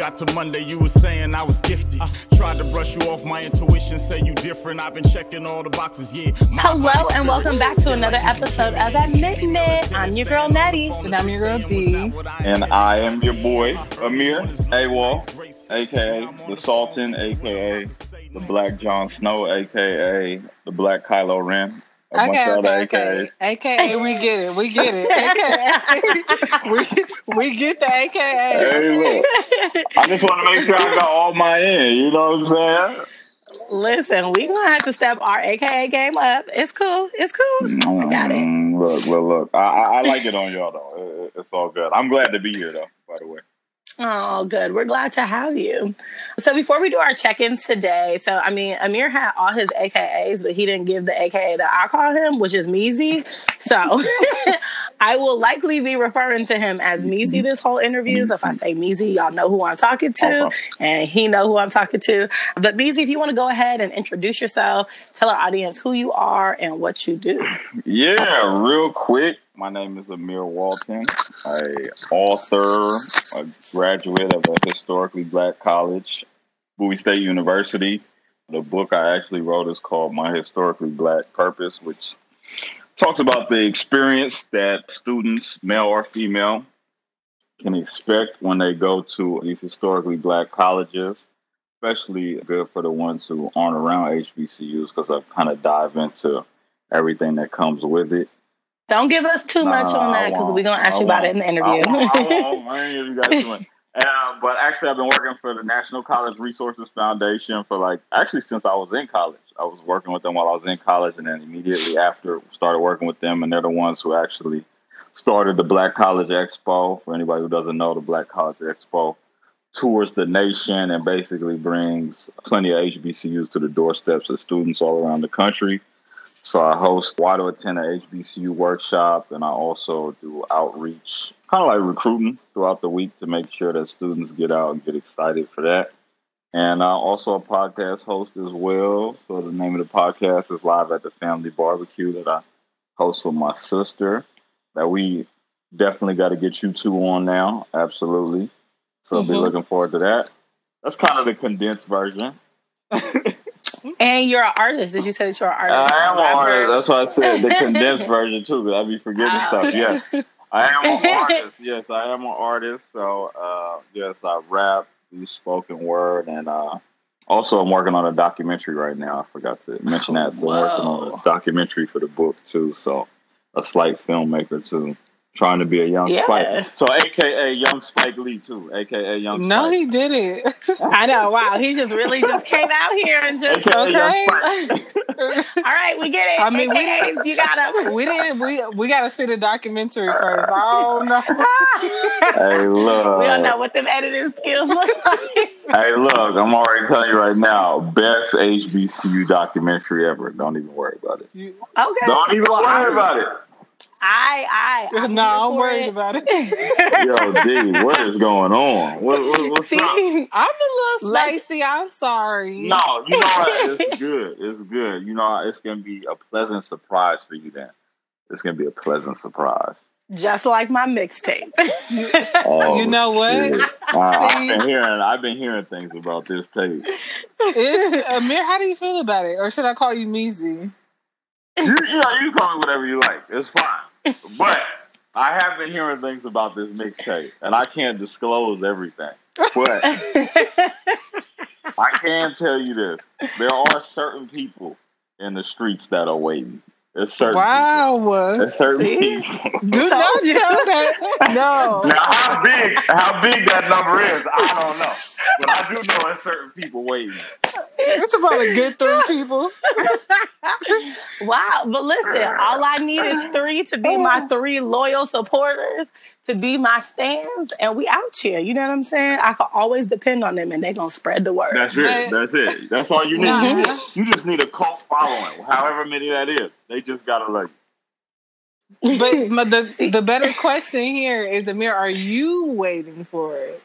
got to Monday, you was saying I was gifted. Tried to brush you off my intuition, say you different. I've been checking all the boxes, yeah. My Hello and welcome back to another like episode of Admitn' It. I'm your girl Nettie. And I'm your girl Dee. And I am your boy, Ameer AWOL, aka the Sultan, aka the Black Jon Snow, aka the Black Kylo Ren. Okay, okay, okay. AKA, we get it. We get it. AKA. we, we get the AKA. Hey, look. I just want to make sure I got all my in. You know what I'm saying? Listen, we gonna have to step our AKA game up. It's cool. It's cool. I got it. Mm, Look, look, look. I, I, I like it on y'all though. It- it- it's all good. I'm glad to be here though. By the way. Oh, good. We're glad to have you. So before we do our check-ins today, so I mean, Ameer had all his AKAs, but he didn't give the AKA that I call him, which is Meezy. So I will likely be referring to him as Meezy this whole interview. So if I say Meezy, y'all know who I'm talking to, and he know who I'm talking to. But Meezy, if you want to go ahead and introduce yourself, tell our audience who you are and what you do. Yeah, real quick. My name is Ameer Walton, a author, a graduate of a historically black college, Bowie State University. The book I actually wrote is called My Historically Black Purpose, which talks about the experience that students, male or female, can expect when they go to these historically black colleges, especially good for the ones who aren't around HBCUs because I've kind of dive into everything that comes with it. Don't give us too much on that because we're gonna ask I you about it in the interview. I won't. I won't. I ain't give you guys too much. But actually, I've been working for the National College Resources Foundation for like actually since I was in college. I was working with them while I was in college, and then immediately after started working with them, and they're the ones who actually started the Black College Expo. For anybody who doesn't know, the Black College Expo tours the nation and basically brings plenty of HBCUs to the doorsteps of students all around the country. So I host why to attend an HBCU workshop, and I also do outreach, kind of like recruiting throughout the week to make sure that students get out and get excited for that. And I'm also a podcast host as well. So the name of the podcast is Live at the Family Barbecue that I host with my sister. That we definitely got to get you two on now, absolutely. So I'll be mm-hmm. looking forward to that. That's kind of the condensed version. And you're an artist. Did you say that you're an artist? I am an artist. That's why I said the condensed version too, because I be forgetting Oh. stuff. Yes, I am an artist. Yes, I am an artist. So uh, yes, I rap, do spoken word, and uh, also I'm working on a documentary right now. I forgot to mention that. So I'm working on a documentary for the book too. So a slight filmmaker too. Trying to be a young Yeah. Spike. So AKA Young Spike Lee too. AKA Young No, Spike. he didn't. I know. Wow, he just really just came out here and just. AKA Okay. All right, we get it. I mean, we AKAs, you got him. we didn't. We we got to see the documentary first. Oh no. hey, look. we don't know what them editing skills look like. Hey, look, I'm already telling you right now, best HBCU documentary ever. Don't even worry about it. You- Okay. Don't even worry about it. I, I. I'm no, I'm worried it. about it. Yo, D, what is going on? What, what, what's See, up? I'm a little Like- spicy. I'm sorry. No, you know what? It's good. It's good. You know, it's going to be a pleasant surprise for you then. It's going to be a pleasant surprise. just like my mixtape. Oh, You know what? shit. Uh, I've been hearing. I've been hearing things about this tape. It's, Ameer, how do you feel about it? Or should I call you Meezy? You, you know, you call me whatever you like. It's fine. But I have been hearing things about this mixtape, and I can't disclose everything. But I can tell you this: there are certain people in the streets that are waiting. There's certain Wow. people. There's certain See? people. Do not Told you. tell that. No. Now, how big, how big that number is, I don't know. But I do know there's certain people waiting. It's about a good three people. wow. But listen, all I need is three to be my three loyal supporters to be my stands, and we out here. You know what I'm saying? I can always depend on them, and they gonna spread the word. That's it. That's it. That's all you need. Mm-hmm. Nah. You just need a cult following, however many that is. They just gotta like. But, but the the better question here is, Ameer, are you waiting for it?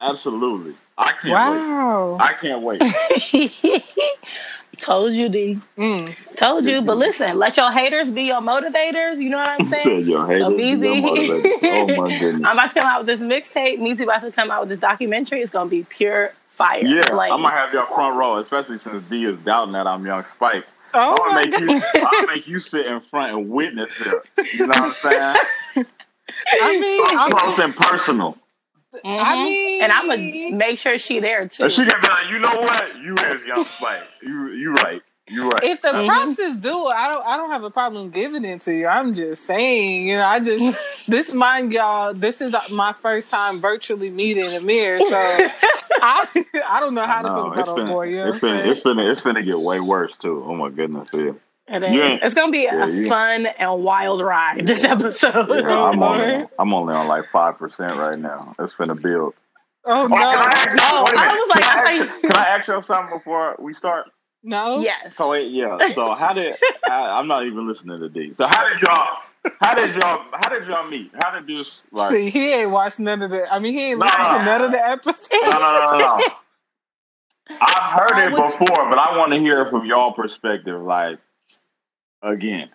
Absolutely. I can't Wow. wait. I can't wait. Told you, D. Mm. Told you. But listen, let your haters be your motivators. You know what I'm saying? said your haters. So be your motivators. Oh my goodness. I'm about to come out with this mixtape. Meezy about to come out with this documentary. It's gonna be pure fire. Yeah, Like, I'm gonna have y'all front row, especially since D is doubting that I'm Young Spike. Oh I'll my make you. I'll make you sit in front and witness it. You know what I'm saying? I mean, Up I'm, close and personal. Mhm. I mean, and I'm gonna make sure she there too. And she can be like, you know what? You is Young Spike. You you right. You right. if the Mhm. props is due, I don't I don't have a problem giving it to you. I'm just saying, you know, I just this mind y'all, this is my first time virtually meeting Ameer, so I I don't know how to No, feel it's about a finna, boy. You know it's what I'm finna, saying? it's finna, it's finna get way worse too. Oh my goodness, yeah. It is. You ain't- It's gonna be Yeah, a you- fun and wild ride this episode. Yeah, I'm only, I'm only on like five percent right now. It's finna build. Oh Oh, can I no, ask you, Oh, wait a I minute. was like, can, I I ask, thought- can I ask you something before we start? no. Yes. So wait, yeah. So how did I, I'm not even listening to D. So how did y'all? How did y'all? How did y'all meet? How did this like? See, he ain't watched none of the. I mean, he ain't No, listened to none of the episodes. No, no, no, no, no. I've heard it before, but I want to hear it from y'all perspective. Like again,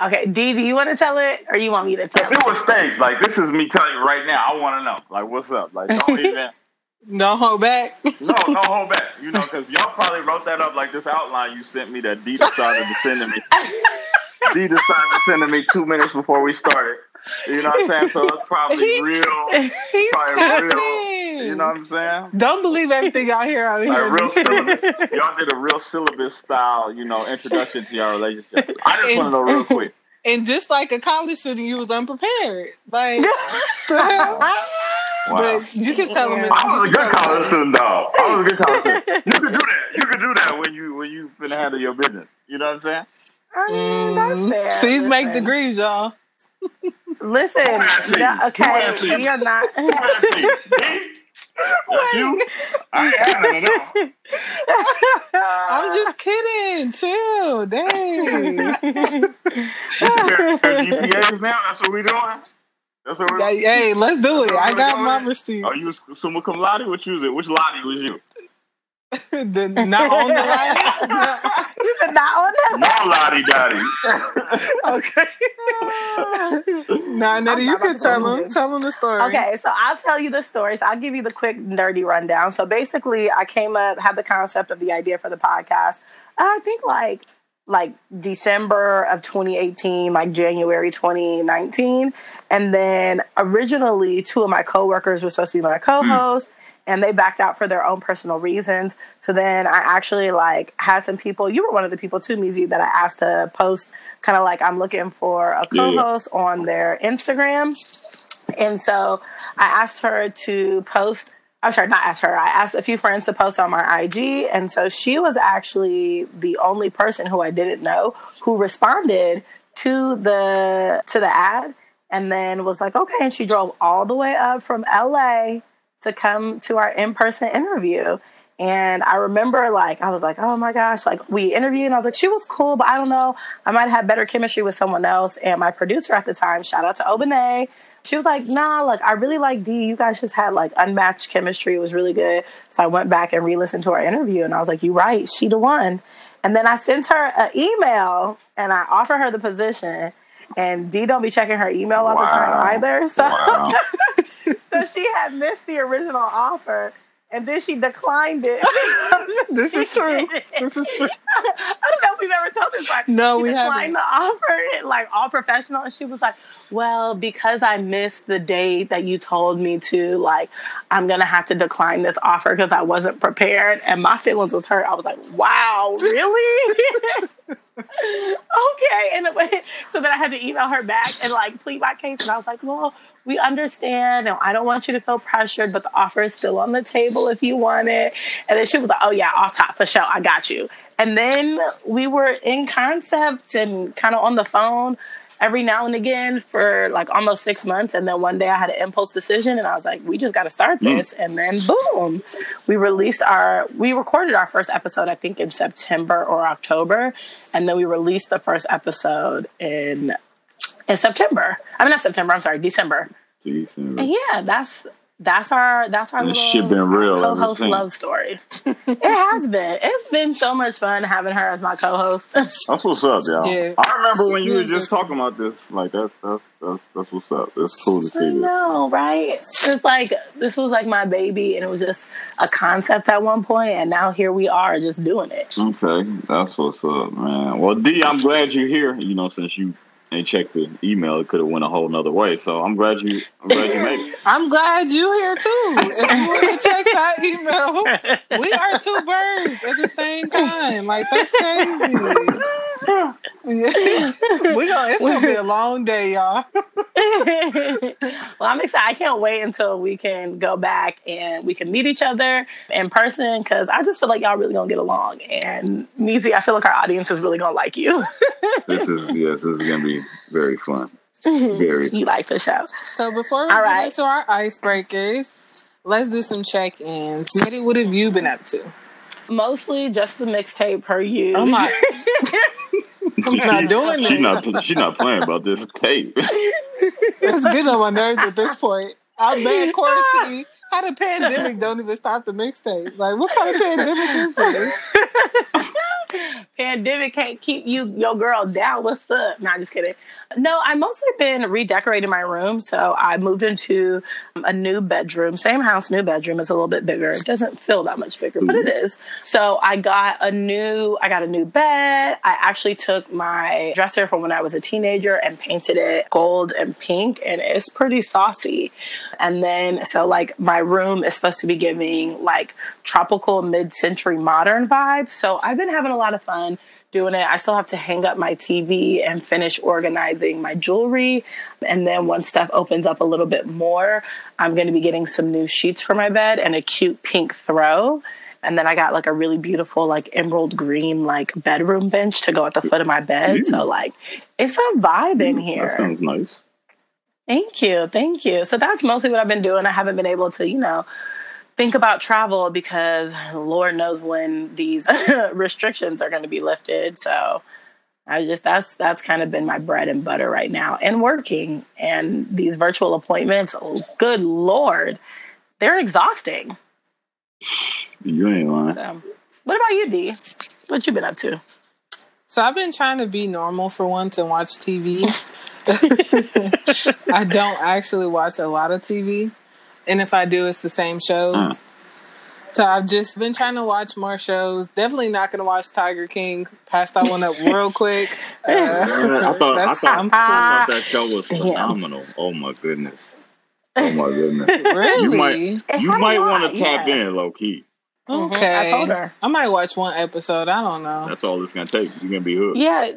Okay, D, do you want to tell it, or you want me to tell if it? it was staged, like this is me telling you right now. I want to know, like, what's up? Like, don't even. No hold back. No, don't hold back. You know, because y'all probably wrote that up like this outline you sent me that D decided to send to me. D decided to send to me two minutes before we started. You know what I'm saying? So it's probably real. He's Probably real. Capping. You know what I'm saying? Don't believe everything y'all hear out here. Like real syllabus. Y'all did a real syllabus style, you know, introduction to your relationship. I just want to know real quick. and just like a college student, you was unprepared. Like? Wow. But you can tell them. I was a good college student, dog. I was a good college student. You could do that. You could do that when you when you finna handle your business. You know what I'm saying? I mean, that's mm-hmm. fair. C's make Listen. degrees, y'all. Listen, Who asked me? no, okay, we are not. Who asked me? Me? That's you? I ain't had none of them. I'm just kidding. Chill. Dang. GPAs now? That's what we doing? That's what we're hey, hey, let's do it. I got my receipt. Are you summa cum laude? What you it? Which Lottie was you? The- not on the line. you said not on No Lottie Dottie. okay. Nah, Nettie, you can tell go them. Tell them the story. Okay, so I'll tell you the story. So I'll give you the quick nerdy rundown. So basically, I came up, had the concept of the idea for the podcast. I think like like December of 2018, like January 2019, and then originally two of my coworkers were supposed to be my co-hosts. And they backed out for their own personal reasons. So then I actually like had some people. You were one of the people too, Meezy, that I asked to post. Kind of like I'm looking for a Yeah, yeah. co-host on their Instagram. And so I asked her to post. I'm sorry, not ask her. I asked a few friends to post on my IG. And so she was actually the only person who I didn't know who responded to the to the ad and then was like, okay. And she drove all the way up from LA to come to our in-person interview. And I remember like I was like, oh my gosh, like we interviewed and I was like, she was cool, but I don't know. I might have better chemistry with someone else. And my producer at the time, shout out to Obane, she was like, nah, like I really like D. You guys just had like unmatched chemistry. It was really good. So I went back and re-listened to our interview and I was like, you right, she the one. And then I sent her an email and I offered her the position. And D don't be checking her email all the time either. So Wow. so she had missed the original offer and then she declined it. This is true. This is true. I don't know if we've ever told this part. No, she we declined haven't. the offer, like all professional. And she was like, Well, because I missed the date that you told me to, like, I'm gonna have to decline this offer because I wasn't prepared. And my feelings was hurt. I was like, Wow, really? okay. And it went, so then I had to email her back and like plead my case. And I was like, Well, we understand and I don't want you to feel pressured, but the offer is still on the table if you want it. And then she was like, Oh yeah, off top for sure, I got you. And then we were in concept and kind of on the phone. every now and again for like almost six months. And then one day I had an impulse decision and I was like, we just got to start Mm. this. And then boom, we released our, we recorded our first episode, I think in September or October. And then we released the first episode in, in September. I mean, not September, I'm sorry, December. Jeez, And yeah, that's, that's our that's our This little shit been real co-host love story. it has been. It's been so much fun having her as my co-host. That's what's up, y'all. Yeah. I remember when you were just just- talking about this. Like that's that's that's that's what's up. It's cool to see this. know, right? It's like this was like my baby, and it was just a concept at one point, and now here we are, just doing it. Okay, that's what's up, man. Well, D, I'm glad you're here. You know, since you ain't checked the email, it could have went a whole nother way. So I'm glad you. I'm glad you made it. I'm glad you here too. If you want to check that email, we are two birds at the same time. Like that's crazy. we gonna it's gonna be a long day, y'all. well, I'm excited. I can't wait until we can go back and we can meet each other in person because I just feel like y'all really gonna get along. And Meezy, I feel like our audience is really gonna like you. This is yes, this is gonna be very fun. Very. you like the show. So before we All get right. into our icebreakers, let's do some check-ins. Nettie, what have you been up to? Mostly just the mixtape per use. Oh my I'm not doing She it. not. She not playing about this tape. It's getting on my nerves at this point. I'm bad quarantine. How the pandemic don't even stop the mixtape? Like, what kind of pandemic is this? Pandemic can't keep you your girl down. What's up? Nah, just kidding. No, I mostly been redecorating my room. So I moved into um, a new bedroom, same house, new bedroom. It's a little bit bigger. It doesn't feel that much bigger, but it mm-hmm. is. So I got a new, I got a new bed. I actually took my dresser from when I was a teenager and painted it gold and pink, and it's pretty saucy. And then, so like my room is supposed to be giving like tropical mid century modern vibes. So I've been having a lot of fun doing it. I still have to hang up my TV and finish organizing my jewelry. And then once stuff opens up a little bit more, I'm going to be getting some new sheets for my bed and a cute pink throw. And then I got like a really beautiful, like emerald green, like bedroom bench to go at the foot of my bed. So, like, it's a vibe in here. That sounds nice. Thank you. Thank you. So that's mostly what I've been doing. I haven't been able to, you know, think about travel because Lord knows when these restrictions are going to be lifted. So I just that's that's kind of been my bread and butter right now and working and these virtual appointments, oh, good lord. They're exhausting. You ain't lying. So what about you, D? What you been up to? So I've been trying to be normal for once and watch TV. I don't actually watch a lot of TV, and if I do, it's the same shows. Mm. So I've just been trying to watch more shows. Definitely not going to watch Tiger King. Pass that one up real quick. Uh, I thought, I thought, I'm I thought that show was Damn. phenomenal. Oh my goodness. Oh my goodness. Really? You might- You might want to tap yeah. in low key. Okay. I told her. I might watch one episode. I don't know. That's all it's gonna take. You're gonna be hooked. Yeah.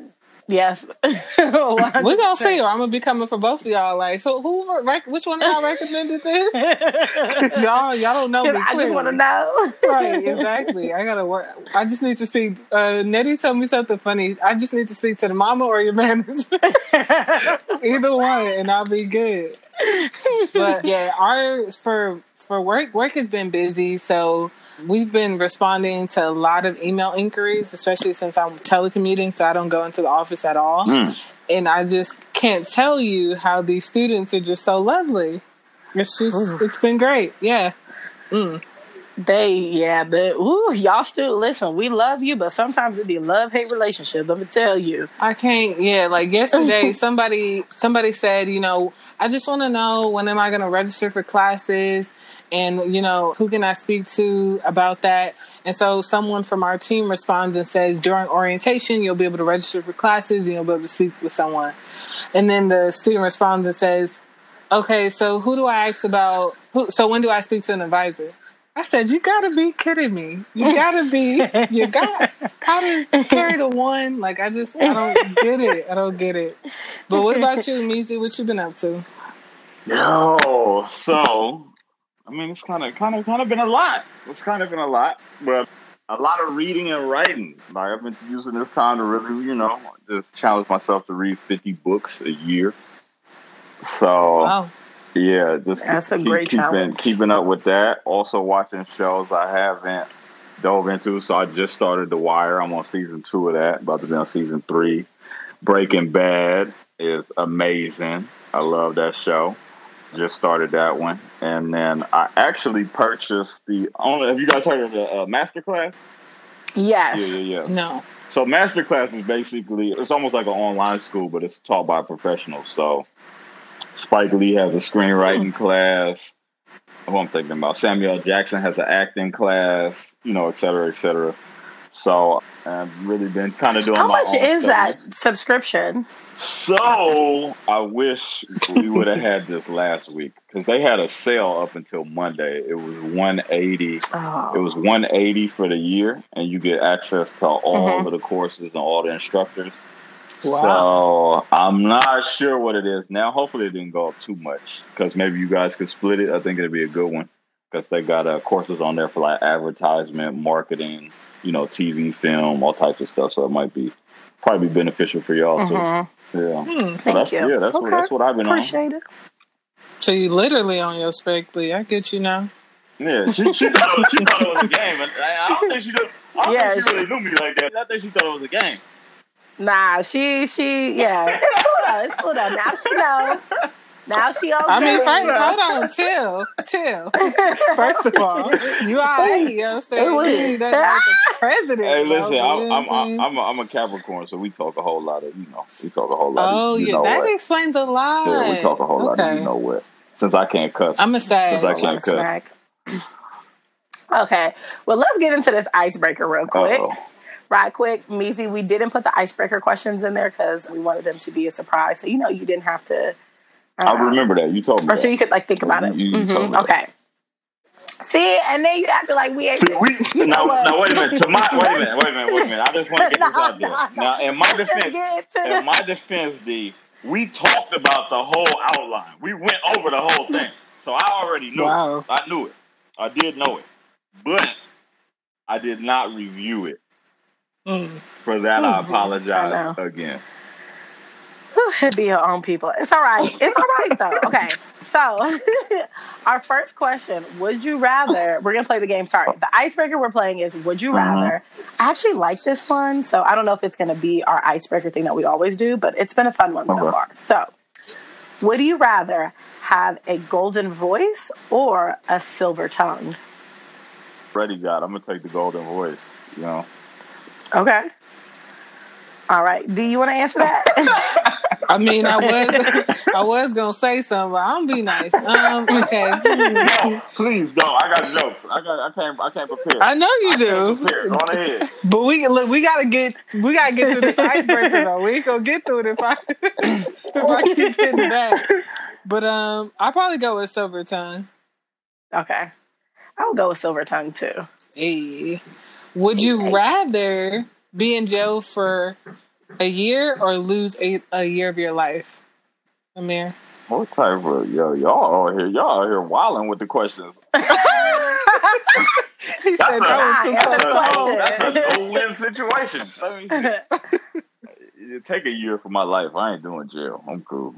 Yes. We're gonna see, her. I'm gonna be coming for both of y'all. Like, so who? Rec- which one of y'all recommended this? y'all, y'all don't know me. I just want to know. right, exactly. I gotta work. I just need to speak. Uh, Nettie told me something funny. I just need to speak to the mama or your manager, either one, and I'll be good. But yeah, our for for work, work has been busy, so we've been responding to a lot of email inquiries, especially since I'm telecommuting, so I don't go into the office at all. Mm. And I just can't tell you how these students are just so lovely. It's just, Ooh. it's been great. Yeah. Mm. They, yeah, but ooh, y'all still listen. We love you, but sometimes it be love hate relationship. Let me tell you. I can't. Yeah, like yesterday, somebody somebody said, you know, I just want to know when am I going to register for classes, and you know, who can I speak to about that? And so someone from our team responds and says, during orientation, you'll be able to register for classes and you'll be able to speak with someone. And then the student responds and says, okay, so who do I ask about? Who? So when do I speak to an advisor? I said, you gotta be kidding me. You gotta be. You got. How does carry the one? Like I just, I don't get it. I don't get it. But what about you, Meezy? What you been up to? No, so I mean, it's kind of, kind of, kind of been a lot. It's kind of been a lot, but a lot of reading and writing. Like I've been using this time to really, you know, just challenge myself to read 50 books a year. So Wow. Yeah, just That's a keep, great keeping keeping up with that. Also watching shows I haven't dove into. So I just started The Wire. I'm on season two of that. About to be on season three. Breaking Bad is amazing. I love that show. Just started that one, and then I actually purchased the. Only have you guys heard of the uh, Masterclass? Yes. Yeah, yeah, yeah. No. So Masterclass is basically it's almost like an online school, but it's taught by professionals. So Spike Lee has a screenwriting class. Who I'm thinking about Samuel Jackson has an acting class, you know, et cetera, et cetera. So I've really been kind of doing. How much is study. that subscription? So I wish we would have had this last week because they had a sale up until Monday. It was 180. It Oh. was 180 for the year, and you get access to all Mhm. of the courses and all the instructors. Wow. So I'm not sure what it is now. Hopefully, it didn't go up too much because maybe you guys could split it. I think it'd be a good one because they got uh, courses on there for like advertisement, marketing, you know, TV, film, all types of stuff. So it might be probably be beneficial for y'all too. Mhm. Yeah. So Thank that's, you. Yeah, that's what that's what I've been on. It. So you literally on your Spike Lee. I get you now. Yeah, she, she, thought, it was, she thought it was a game. I, I don't think she did. I don't Yeah, think she she- really knew me like that. I think she thought it was a game. Nah, she she yeah. It's cool though. It's cool though. Now she know. Now she okay. I mean, first, hold on, chill, chill. First of all, you all right, you know what I'm saying? You ain't like the president. Hey, listen, you know I'm I'm. I'm, a, I'm a Capricorn, so we talk a whole lot of you know we talk a whole lot. oh, of, you yeah, know that what. explains a lot. Yeah, we talk a whole lot of you know what. Since I can't cuss, I'm a sad. Since I can't cuss. Okay, well, let's get into this icebreaker real quick. Uh-oh. Right quick, Meezy, we didn't put the icebreaker questions in there because we wanted them to be a surprise. So, you know, you didn't have to. I um, remember that you told me. Or so you could, like, think about it. You- you Mhm, told me that. Okay. See, and then you acted like we ain't. See, we, You know now, what? now, wait a minute. To my, wait a minute. Wait a minute. Wait a minute. I just want to get this No, out there. no, no. Now, in my Let's defense, get to in my defense, D, we talked about the whole outline. We went over the whole thing, so I already knew. Wow. It. I knew it. I did know it, but I did not review it. Mm. For that, I Mhm. apologize I again. It be your own people. It's all right. It's all right though. Okay. So our first question, would you rather we're gonna play the game. Sorry. The icebreaker we're playing is would you Mhm. rather? I actually like this one, so I don't know if it's gonna be our icebreaker thing that we always do, but it's been a fun one so far. So would you rather have a golden voice or a silver tongue? Freddie got. I'm gonna take the golden voice. You know. Okay. All right. Do you want to answer that? I mean, I was, I was gonna say something, but I'm be nice. Um, okay. No, please don't. I got jokes. I got. I can't. I can't prepare. I know you I do, prepare. Go on ahead. but we look. We gotta get. We gotta get through this icebreaker though. We ain't gonna get through it if I if I keep hitting that. But um, I probably go with silver tongue. okay. I'll go with silver tongue too. Hey, would you rather be in jail for a year or lose a, a year of your life, Ameer? What type of yo y'all out here? Y'all out here wilding with the questions. He That's said a- that was That's That's a a, question. that's a no-win situation. Let me see. Take a year for my life. I ain't doing jail. I'm cool.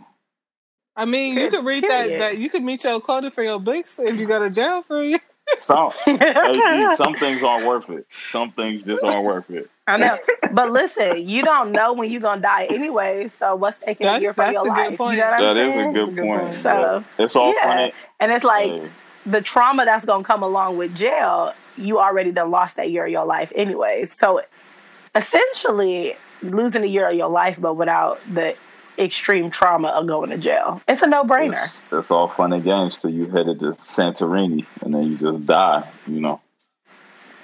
I mean, you could read that. That you could meet your quota for your books if you go to jail for a year. Some, hey, some things aren't worth it. Some things just aren't worth it. I know. But listen, you don't know when you're gonna die anyway. So what's taking a That's- year from that's your a good life? point. You know what I'm That is saying? a good Good point. point. So, it's all yeah. funny. And it's like Hey, the trauma that's gonna come along with jail, you already done lost that year of your life anyways. So essentially losing a year of your life but without the extreme trauma of going to jail. It's a no brainer. it's, it's all fun and games till you headed to Santorini and then you just die. You know,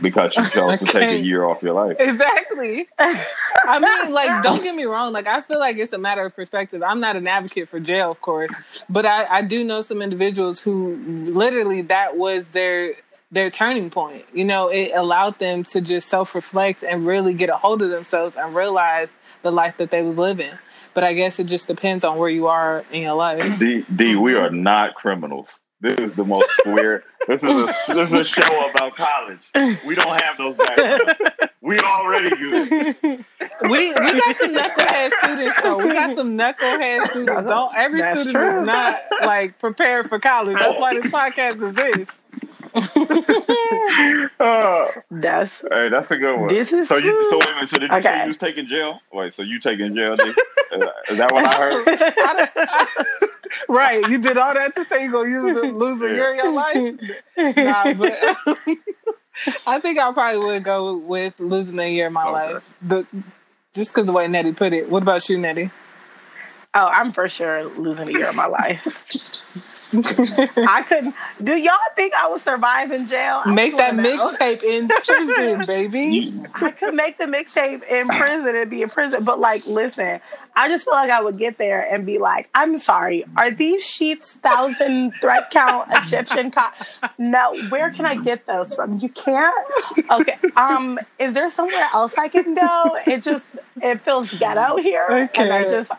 because you chose to take a year off your life. Exactly. I mean, like, don't get me wrong. Like, I feel like it's a matter of perspective. I'm not an advocate for jail, of course, but I, I do know some individuals who literally that was their their turning point. You know, it allowed them to just self reflect and really get a hold of themselves and realize the life that they was living. But I guess it just depends on where you are in your life. D, D, we are not criminals. This is the most weird. This is a this is a show about college. We don't have those backgrounds. We already good. we we got some knucklehead students though. We got some knucklehead students. Don't every That's student true. is not like prepared for college. That's why this podcast exists. Uh, That's hey, that's a good one. This is so you true. so wait a minute, so did you Okay. say you was taking jail? Wait, so you taking jail? Nick? Is that what I heard? I I- right. You did all that to say you're gonna use it, lose a year of your life. Nah, but I think I probably would go with losing a year of my Okay. life. The just because the way Nettie put it. What about you, Nettie? Oh, I'm for sure losing a year of my life. I couldn't. Do y'all think I would survive in jail? I Make that mixtape in prison, baby. I could make the mixtape in prison and be in prison, but like, listen, I just feel like I would get there and be like, "I'm sorry, are these sheets thousand thread count Egyptian? Co- no, where can I get those from? You can't. Okay, um, is there somewhere else I can go? It just it feels ghetto here, and I just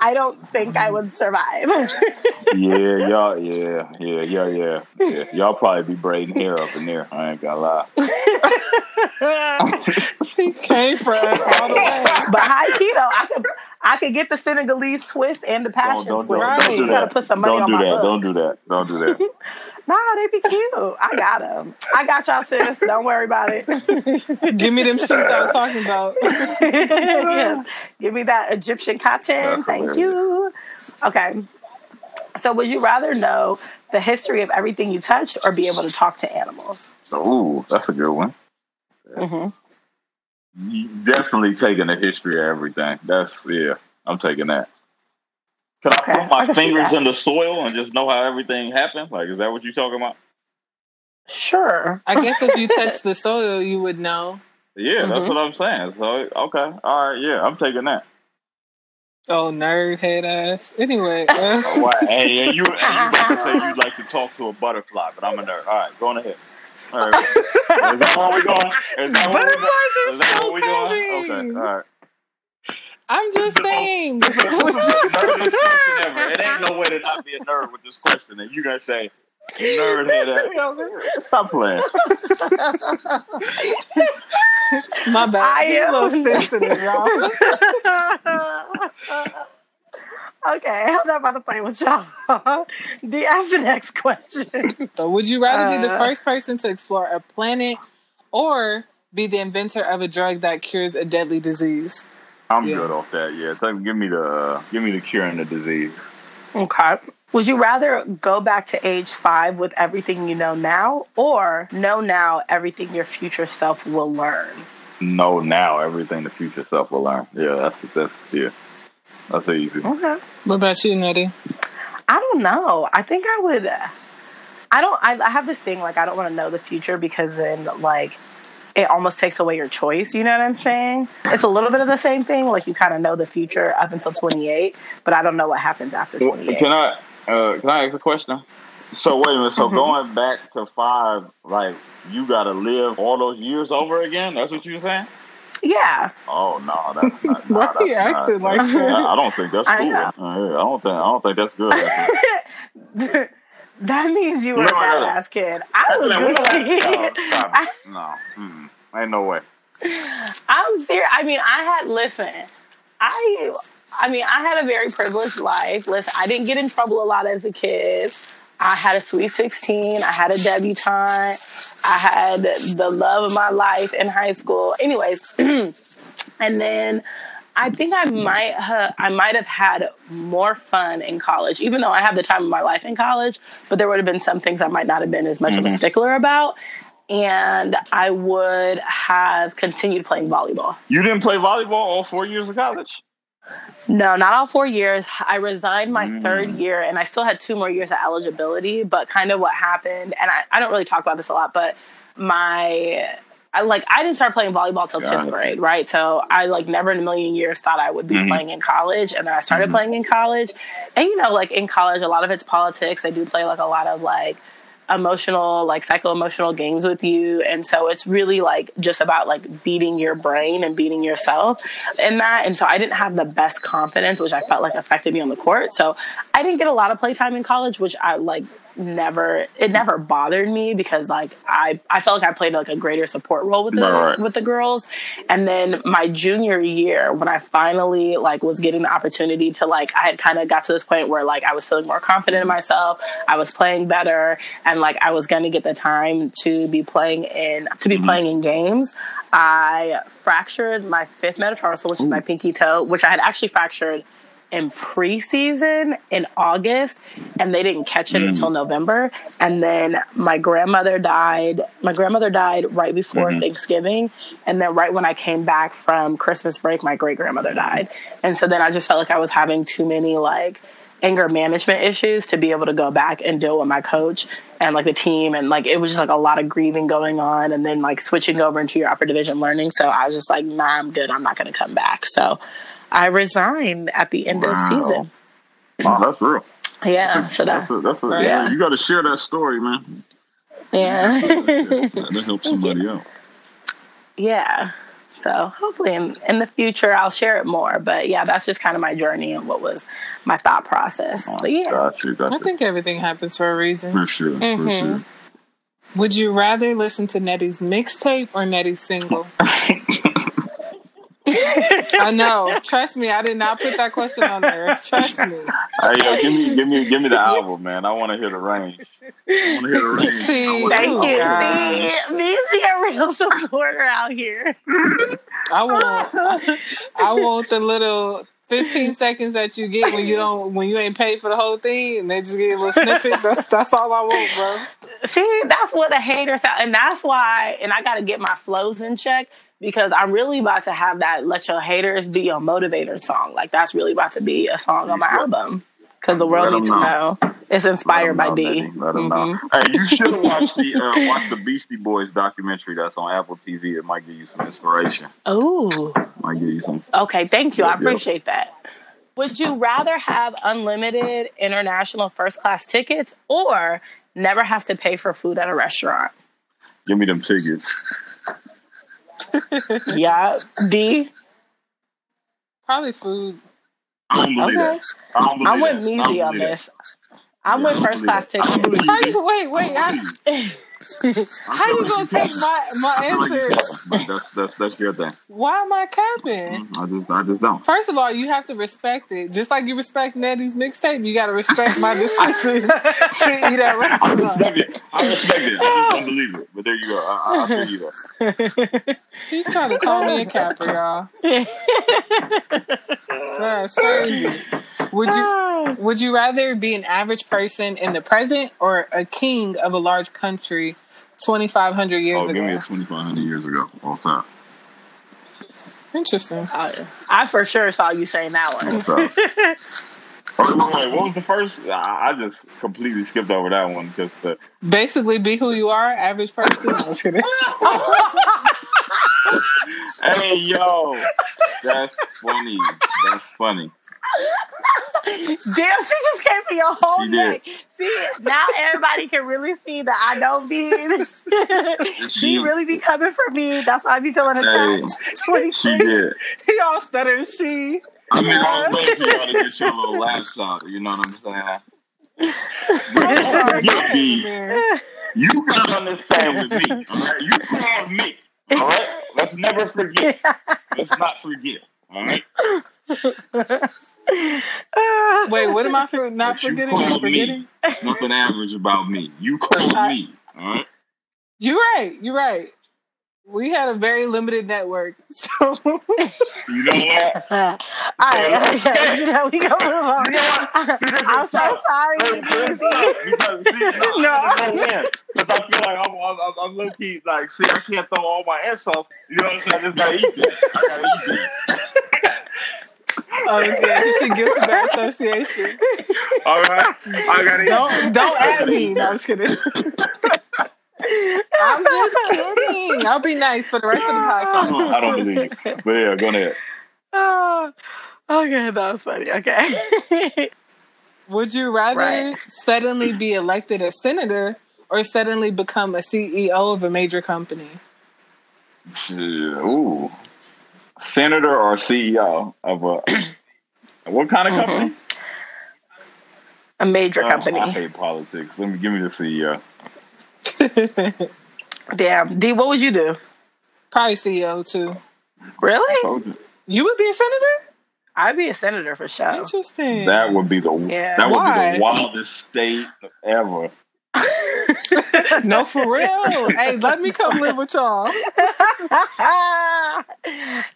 I don't think I would survive. yeah, y'all, yeah, yeah, yeah, yeah, yeah. Y'all probably be braiding hair up in there. I ain't gonna lie. He came for us all the way. but high keto, I could I could get the Senegalese twist and the passion Don't, don't, twist. don't, but don't you do gotta that. put some money Don't on do my that. Don't do that. Don't do that. Nah, they be cute. I got them. I got y'all, sis. Don't worry about it. Give me them shoes I was talking about. Yeah. Give me that Egyptian cotton. That's Thank you. Okay. So, would you rather know the history of everything you touched or be able to talk to animals? So, ooh, that's a good one. hmm You definitely taking the history of everything. That's yeah. I'm taking that. Can I put my can see fingers in the soil and just know how everything happened? Like, is that what you're talking about? Sure. I guess if you touch the soil, you would know. Yeah, that's Mhm. what I'm saying. So, okay, all right, yeah, I'm taking that. Oh, nerd head ass. Anyway, uh, Oh, wow. hey, and you, and you about to say you'd like to talk to a butterfly, but I'm a nerd. All right, go on ahead. All right. Is that where we going? Is that where we butterflies going? are Is that so where we going? Okay, all right. I'm just saying. This the nerdest ever. It ain't no way to not be a nerd with this question. And you gonna say, nerd head ass. Stop playing. My bad. I He's a little sensitive, y'all. okay, I'm not about to play with y'all. D, ask the next question. So, would you rather be the Uh. first person to explore a planet or be the inventor of a drug that cures a deadly disease? I'm Yeah. good off that. Yeah, Tell- give me the uh, give me the cure and the disease. Okay. Would you rather go back to age five with everything you know now, or know now everything your future self will learn? Know now everything the future self will learn. Yeah, that's that's yeah, that's easy. Okay. What about you, Nettie? I don't know. I think I would. I don't. I, I have this thing like I don't want to know the future because then like it almost takes away your choice. You know what I'm saying? It's a little bit of the same thing. Like you kind of know the future up until 28, but I don't know what happens after 28. Can I uh, can I ask a question? So wait a minute. So Mhm. going back to five, like you got to live all those years over again. That's what you're saying? Yeah. Oh no, that's not. Nah, Why that's you acting like that? I, I don't think that's I cool. know. I don't think I don't think that's good. that means you were a No, no. badass kid. I was what's that? No, no, mm, ain't no way. I'm serious. I mean, I had listen. I, I mean, I had a very privileged life. Listen, I didn't get in trouble a lot as a kid. I had a sweet 16. I had a debutante. I had the love of my life in high school. Anyways, and then I think I might ha- I might have had more fun in college, even though I had the time of my life in college. But there would have been some things I might not have been as much of a Mhm. stickler about, and I would have continued playing volleyball. You didn't play volleyball all four years of college. No, not all four years. I resigned my Mm. third year and I still had two more years of eligibility. But kind of what happened, and I, I don't really talk about this a lot, but my I like I didn't start playing volleyball till tenth grade, right? So I like never in a million years thought I would be Mhm. playing in college, and then I started Mhm. playing in college. And you know, like in college, a lot of it's politics. They do play like a lot of like emotional like psycho emotional games with you. And so it's really like just about like beating your brain and beating yourself in that. And so i didn't have the best confidence which i felt like affected me on the court. So i didn't get a lot of playtime in college which i like never it never bothered me because like I I felt like I played like a greater support role with the Right, with the girls. And then my junior year when I finally like was getting the opportunity to like I had kind of got to this point where like I was feeling more confident in myself. I was playing better and like I was going to get the time to be playing in to be mm-hmm. playing in games. I fractured my fifth metatarsal, which is my pinky toe, which I had actually fractured in preseason in August, and they didn't catch it Mm. until November. And then my grandmother died. My grandmother died right before Mhm. Thanksgiving, and then right when I came back from Christmas break, my great grandmother died. And so then I just felt like I was having too many like anger management issues to be able to go back and deal with my coach and like the team and like it was just like a lot of grieving going on and then like switching over into your upper division learning so i was just like nah i'm good i'm not going to come back so i resigned at the end of Wow. season Wow, that's real. yeah so that That's a, that's a, Yeah. yeah. You got to share that story, man. yeah That helps somebody out. yeah so hopefully in, in the future i'll share it more but yeah that's just kind of my journey and what was my thought process but yeah Got you. Got I think everything happens for a reason. For sure. For Mhm. sure. Would you rather listen to Nettie's mixtape or Nettie's single? I know. Trust me, I did not put that question on there. Trust me. Hey, yo, give me, give me, give me the album, man. I want to hear the range. I want to hear the range. See, Thank you. God. See, me see a real supporter out here. I want I want the little 15 seconds that you get when you don't when you ain't paid for the whole thing and they just get a little snippet. That's that's all I want, bro. See, that's what the haters out, and that's why. And I got to get my flows in check because I'm really about to have that "Let Your Haters Be Your Motivator" song. Like that's really about to be a song on my album because the world needs to know it's inspired by D. know, Betty. Let 'em know. Hey, you should watch the uh, watch the Beastie Boys documentary that's on Apple TV. It might give you some inspiration. Ooh, Might give you some. okay, thank you. I yep. appreciate that. Would you rather have unlimited international first class tickets or never have to pay for food at a restaurant? Give me them tickets. Yeah, D. Probably food. I don't believe Okay. that. I don't believe I'm with that. I on believe this. I'm Yeah, with first class believe that. I don't tickets. How you wait, wait, I, that. how you gonna take my my I feel like you answer? that's that's that's your thing. Why am I capping? Mm-hmm. I just I just don't. First of all, you have to respect it. Just like you respect Nettie's mixtape, you gotta respect my decision to eat at I restaurant. respect it. I respect it. I just don't believe it. But there you go. I, I, I feel you there. He's trying to call me a capper, y'all. That's crazy. Would you ah. would you rather be an average person in the present or a king of a large country twenty five hundred years Oh, give me ago? 2,500 years ago. All time. Interesting. I, I for sure saw you saying that one. time. Wait, wait, wait, what was the first? I, I just completely skipped over that one because the Basically, be who you are, average person. No, I'm just kidding. hey yo, that's funny. That's funny. Damn, she just gave me a whole She neck. See, now everybody can really see that I don't be. She- really be coming for me. That's why I be feeling Hey, attacked. she did. he all stuttering. She. I mean, I was waiting for y'all to get your little laugh shot. You know what I'm saying? Forget me. You got to understand with me. All right? You called me. All right? Let's never forget. Let's not forget. All right? Wait, what am I for, not But forgetting? called Forgetting? me. Nothing average about me. You called me. All right? You're right. You're right. We had a very limited network, so You know what? All right, okay, you know we gonna move on. You know what? See, this is I'm so tough. sorry, Because, Beezy. because, no, No. I. Because I feel like I'm, I'm, I'm, I'm low key, like, see, I can't throw all my insults. You know what I'm saying? I just gotta eat this. I gotta eat this. Oh, okay, you should guilty by association. All right? I gotta eat Don't this. don't I at gotta me. No, I'm just kidding. I'm just kidding. I'll be nice for the rest of the podcast. I don't believe you. But yeah, go ahead. Oh, okay, that was funny. Okay. Would you rather Right. suddenly be elected a senator or suddenly become a CEO of a major company? Yeah, Ooh. Senator or CEO of a. What kind of mm-hmm. company? A major Oh, company. I hate politics. Let me give me the CEO. Damn. D, what would you do? Probably CEO too. Really? Told you. You would be a senator? I'd be a senator for sure. Interesting. That would be the Yeah. that would Why? be the wildest state ever. no, for real. hey, let me come live with y'all.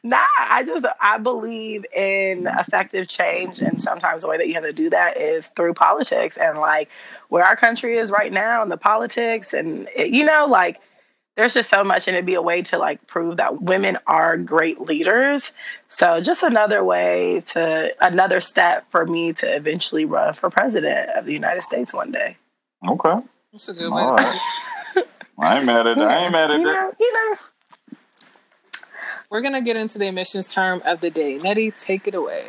nah, I just I believe in effective change, and sometimes the way that you have to do that is through politics. And like where our country is right now, and the politics, and it, you know, like there's just so much, and it'd be a way to like prove that women are great leaders. So just another way to another step for me to eventually run for president of the United States one day. Okay. That's a good way. All right. I ain't mad at that. I ain't mad at you that. know, you know. We're gonna get into the admissions term of the day. Nettie, take it away.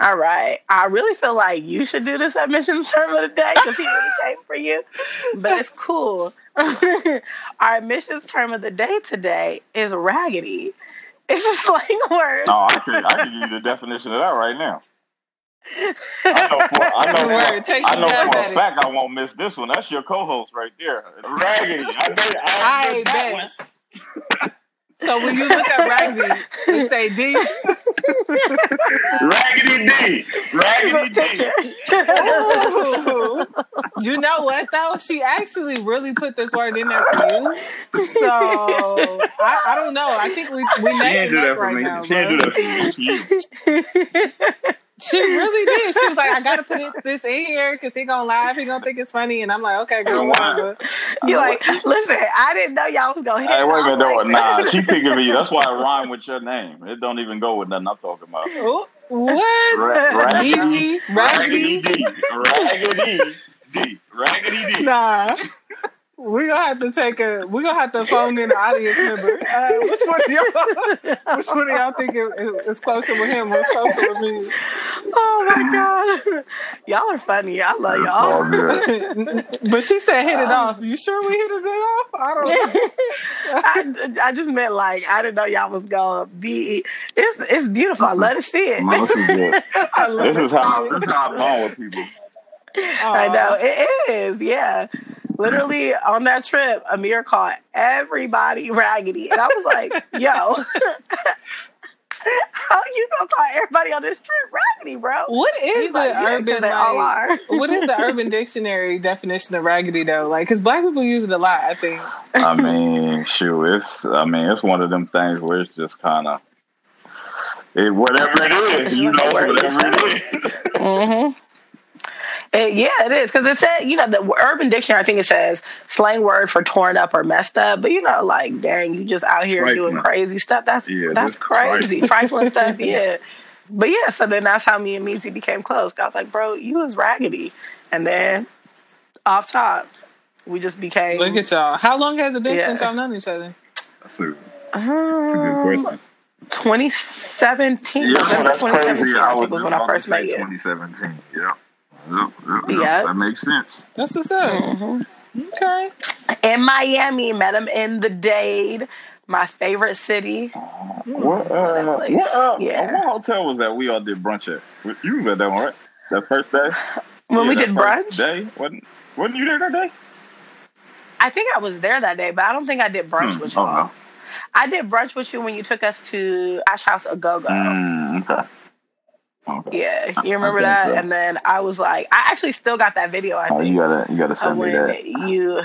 All right. I really feel like you should do this admissions term of the day because he really came for you. But it's cool. Our admissions term of the day today is raggedy. It's a slang word. No, I can I can give you the definition of that right now. I know for, I know Word, for, I know for at a it. fact I won't miss this one. That's your co-host right there. Raggedy. I bet I I, bet. So when you look at raggedy, you say D. Raggedy D. Raggedy D. Ooh. you know what though? She actually really put this word in there for you. So I, I don't know. I think we we She made didn't do it that for right me. now. she didn't do that for me. She- She really did. She was like, I gotta put it, this in here because he gonna laugh. He gonna think it's funny. And I'm like, okay, girl, Why? whatever. you like, listen, I didn't know y'all was going to hit Hey, it wait a off minute, though. like Nah, she picking me. That's why I rhyme with your name. It don't even go with nothing I'm talking about. Ooh, what? Ra- raggedy, Easy, raggedy raggedy. D. Raggedy D. Raggedy D. Nah. We gonna have to take a. We're gonna have to phone in the audience member. Uh, which one of y'all? Which one of y'all think is, is closer with him or closer with me? Oh my God. Y'all are funny. I love y'all. Oh, but she said hit it off. You sure we hit it off? I don't. I, I just meant like I didn't know y'all was gonna be. It's it's beautiful. I love to see it. This is. I love This is how this is how I'm with people. I know it is. Yeah, literally on that trip, Ameer called everybody raggedy, and I was like, "Yo, how you gonna call everybody on this trip raggedy, bro?" What is He's the like, "Yeah, 'cause urban they all are." what is the urban dictionary definition of raggedy though? Like, because black people use it a lot. I think. I mean, shoot, it's I mean, it's one of them things where it's just kind of it, whatever it is, you know, whatever it is. Mm-hmm. It, yeah, it is because it said you know the Urban Dictionary. I think it says slang word for torn up or messed up. But you know, like dang, you just out here doing crazy stuff. That's Yeah, that's crazy, trifling stuff. Yeah. But yeah, so then that's how me and Meezy became close. I was like, bro, you was raggedy, and then off top, we just became. Look at y'all. How long has it been Yeah. since y'all known each other? That's a, that's a good um, question. 2017. Yeah, November that's crazy. I was was when I first met you. 2017. Yeah. Yep, yep, yep. Yep. That makes sense. That's what's up. Mhm. Okay. In Miami, met him in the Dade, my favorite city. What, uh, place. what, uh, Yeah. what hotel was that we all did brunch at? You was at that one, right? That first day? When Yeah, we did brunch, Day? Wasn't, wasn't you there that day? I think I was there that day, but I don't think I did brunch Hmm, with oh, y'all. no. I did brunch with you when you took us to Hash House a Go Go. Mm, okay. Okay. Yeah, you remember that? so. And then I was like, I actually still got that video. I Oh, think you gotta, you gotta send me when that. you.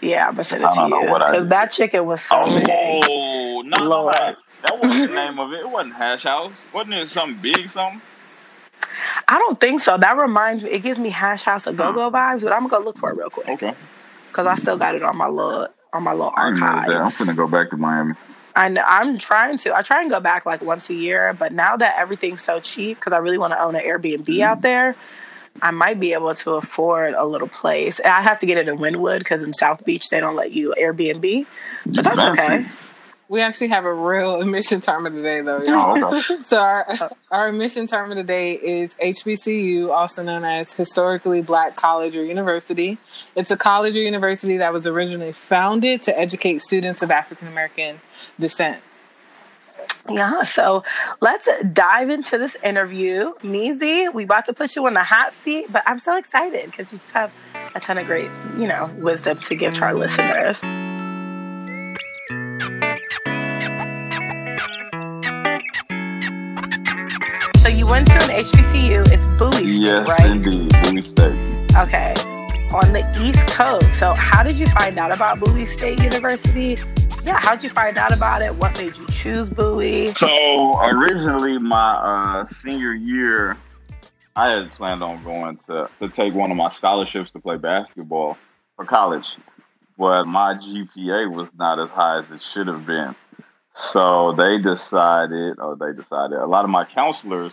Yeah, I'm gonna send it I to don't know you what I because that chicken was so big. Oh, no, oh, no, Lord. no. That wasn't the name of it. It wasn't Hash House. Wasn't it something big, something? I don't think so. That reminds me. It gives me Hash House a hmm. Go Go vibes, but I'm gonna go look for it real quick Okay. because I still got it on my little on my little I ain't mad at that. I'm gonna go back to Miami. I know I'm trying to. I try and go back like once a year, but now that everything's so cheap, because I really want to own an Airbnb mm-hmm. out there, I might be able to afford a little place. I have to get it in Wynwood because in South Beach they don't let you Airbnb, but that's okay. We actually have a real admission term of the day, though. y'all. Oh, okay. So our our admission term of the day is HBCU, also known as Historically Black College or University. It's a college or university that was originally founded to educate students of African American descent. Yeah, so let's dive into this interview. Meezy, we about to put you in the hot seat, but I'm so excited because you just have a ton of great, you know, wisdom to give to our listeners. So you went to an HBCU. It's Bowie State, Yes, right? indeed. Bowie State. Okay. On the East Coast. So how did you find out about Bowie State University? Yeah, how'd you find out about it? What made you choose Bowie? So originally, my uh, senior year, I had planned on going to to take one of my scholarships to play basketball for college, but my GPA was not as high as it should have been. So they decided, or they decided, a lot of my counselors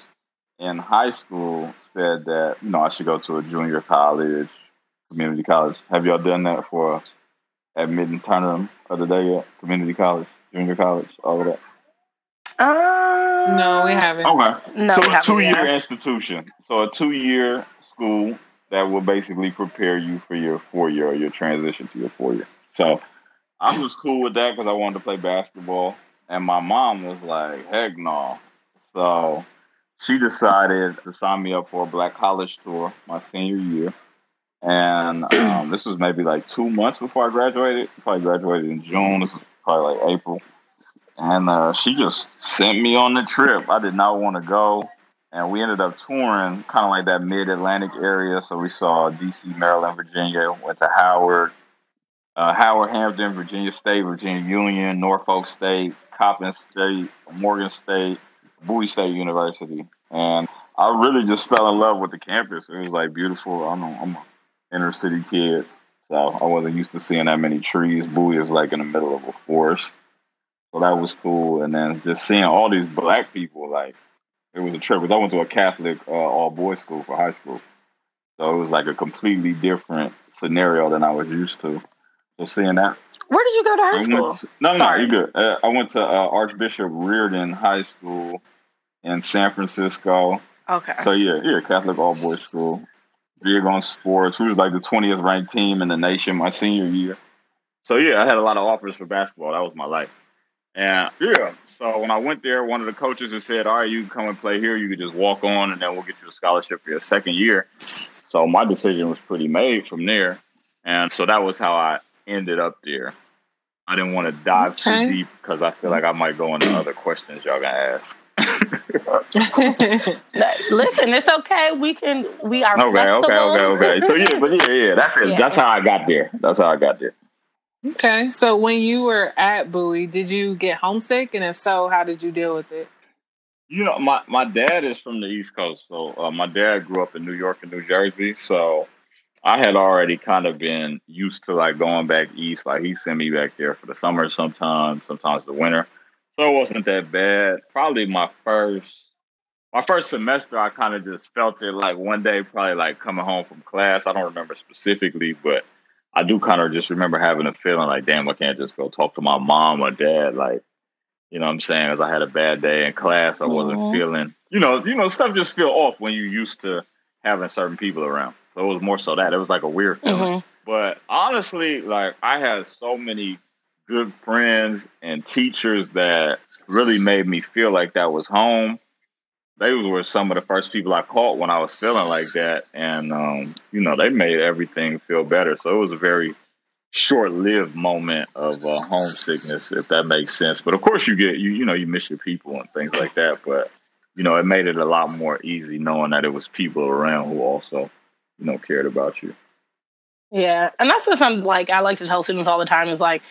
in high school said that you know I should go to a junior college, community college. Have y'all done that for admitting tournament of the day yet? Community college, junior college, all of that. Um, No, we haven't. Okay. No, so we a haven't. two-year yeah. institution. So a two-year school that will basically prepare you for your four-year or your transition to your four-year. So I was cool with that because I wanted to play basketball, and my mom was like, "Heck no!" So she decided to sign me up for a black college tour my senior year. And um, this was maybe like two months before I graduated. Probably graduated in June. This was probably like April. And uh, she just sent me on the trip. I did not want to go. And we ended up touring kind of like that mid Atlantic area. So we saw DC, Maryland, Virginia, went to Howard, uh, Howard, Hampton, Virginia State, Virginia Union, Norfolk State, Coppin State, Morgan State, Bowie State University. And I really just fell in love with the campus. It was like beautiful. I'm a, I'm an inner city kid. So I wasn't used to seeing that many trees. Bowie is like in the middle of a forest. So that was cool. And then just seeing all these black people, like, it was a trip. 'Cause I went to a Catholic uh, all boys school for high school. So it was like a completely different scenario than I was used to. So seeing that. Where did you go to high school? to- no, no, Sorry. you're good. Uh, I went to uh, Archbishop Riordan High School in San Francisco. Okay. So yeah, yeah, Catholic all boys school. Big on sports. We was like the twentieth ranked team in the nation my senior year. So yeah, I had a lot of offers for basketball. That was my life. And yeah, so when I went there, one of the coaches had said, "All right, you can come and play here. You can just walk on, and then we'll get you a scholarship for your second year." So my decision was pretty made from there, and so that was how I ended up there. I didn't want to dive Okay. too deep because I feel like I might go into other questions y'all gonna ask. No, Listen, it's okay. We can. We are Okay, okay, okay, okay. So yeah, but yeah, yeah, that's it. Yeah. That's how I got there. That's how I got there. okay. So when you were at Bowie, did you get homesick? And if so, how did you deal with it? You know, my my dad is from the East Coast, so uh, my dad grew up in New York and New Jersey. So I had already kind of been used to like going back east. Like he sent me back there for the summer sometimes, sometimes the winter. So it wasn't that bad. Probably my first my first semester, I kind of just felt it like one day, probably like coming home from class. I don't remember specifically, but I do kind of just remember having a feeling like, damn, I can't just go talk to my mom or dad. Like, you know what I'm saying? As I had a bad day in class, I wasn't feeling, you know, you know, stuff just feel off when you're used to having certain people around. So it was more so that it was like a weird feeling. Mhm. But honestly, like I had so many good friends and teachers that really made me feel like that was home. They were some of the first people I caught when I was feeling like that, and um, you know, they made everything feel better. So it was a very short-lived moment of uh, homesickness, if that makes sense. But of course, you get you you know you miss your people and things like that. But you know, it made it a lot more easy knowing that it was people around who also you know cared about you. Yeah, and that's what I'm like. I like to tell students all the time is like,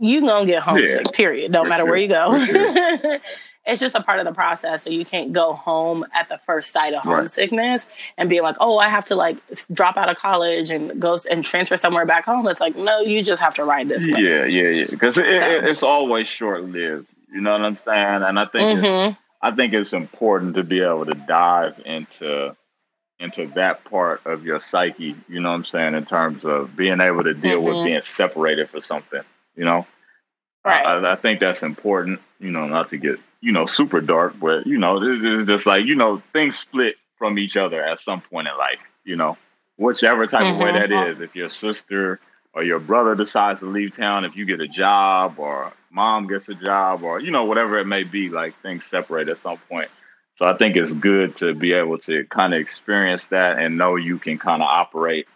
you gonna get homesick. Yeah, period. Don't for matter where you go. sure. it's just a part of the process. So you can't go home at the first sight of Right. homesickness and be like, oh, I have to like drop out of college and go and transfer somewhere back home. It's like, no, you just have to ride this way. Yeah, yeah, yeah. Because it, it, it's always short lived. You know what I'm saying? And I think it's, hmm I think it's important to be able to dive into into that part of your psyche. You know what I'm saying? In terms of being able to deal Mhm. with being separated for something. You know, Right. I, I think that's important. You know, not to get you know super dark, but you know, it's just like you know things split from each other at some point in life. You know, whichever type of way Mhm. that is. If your sister or your brother decides to leave town, if you get a job or mom gets a job or you know whatever it may be, like things separate at some point. So I think it's good to be able to kind of experience that and know you can kind of operate,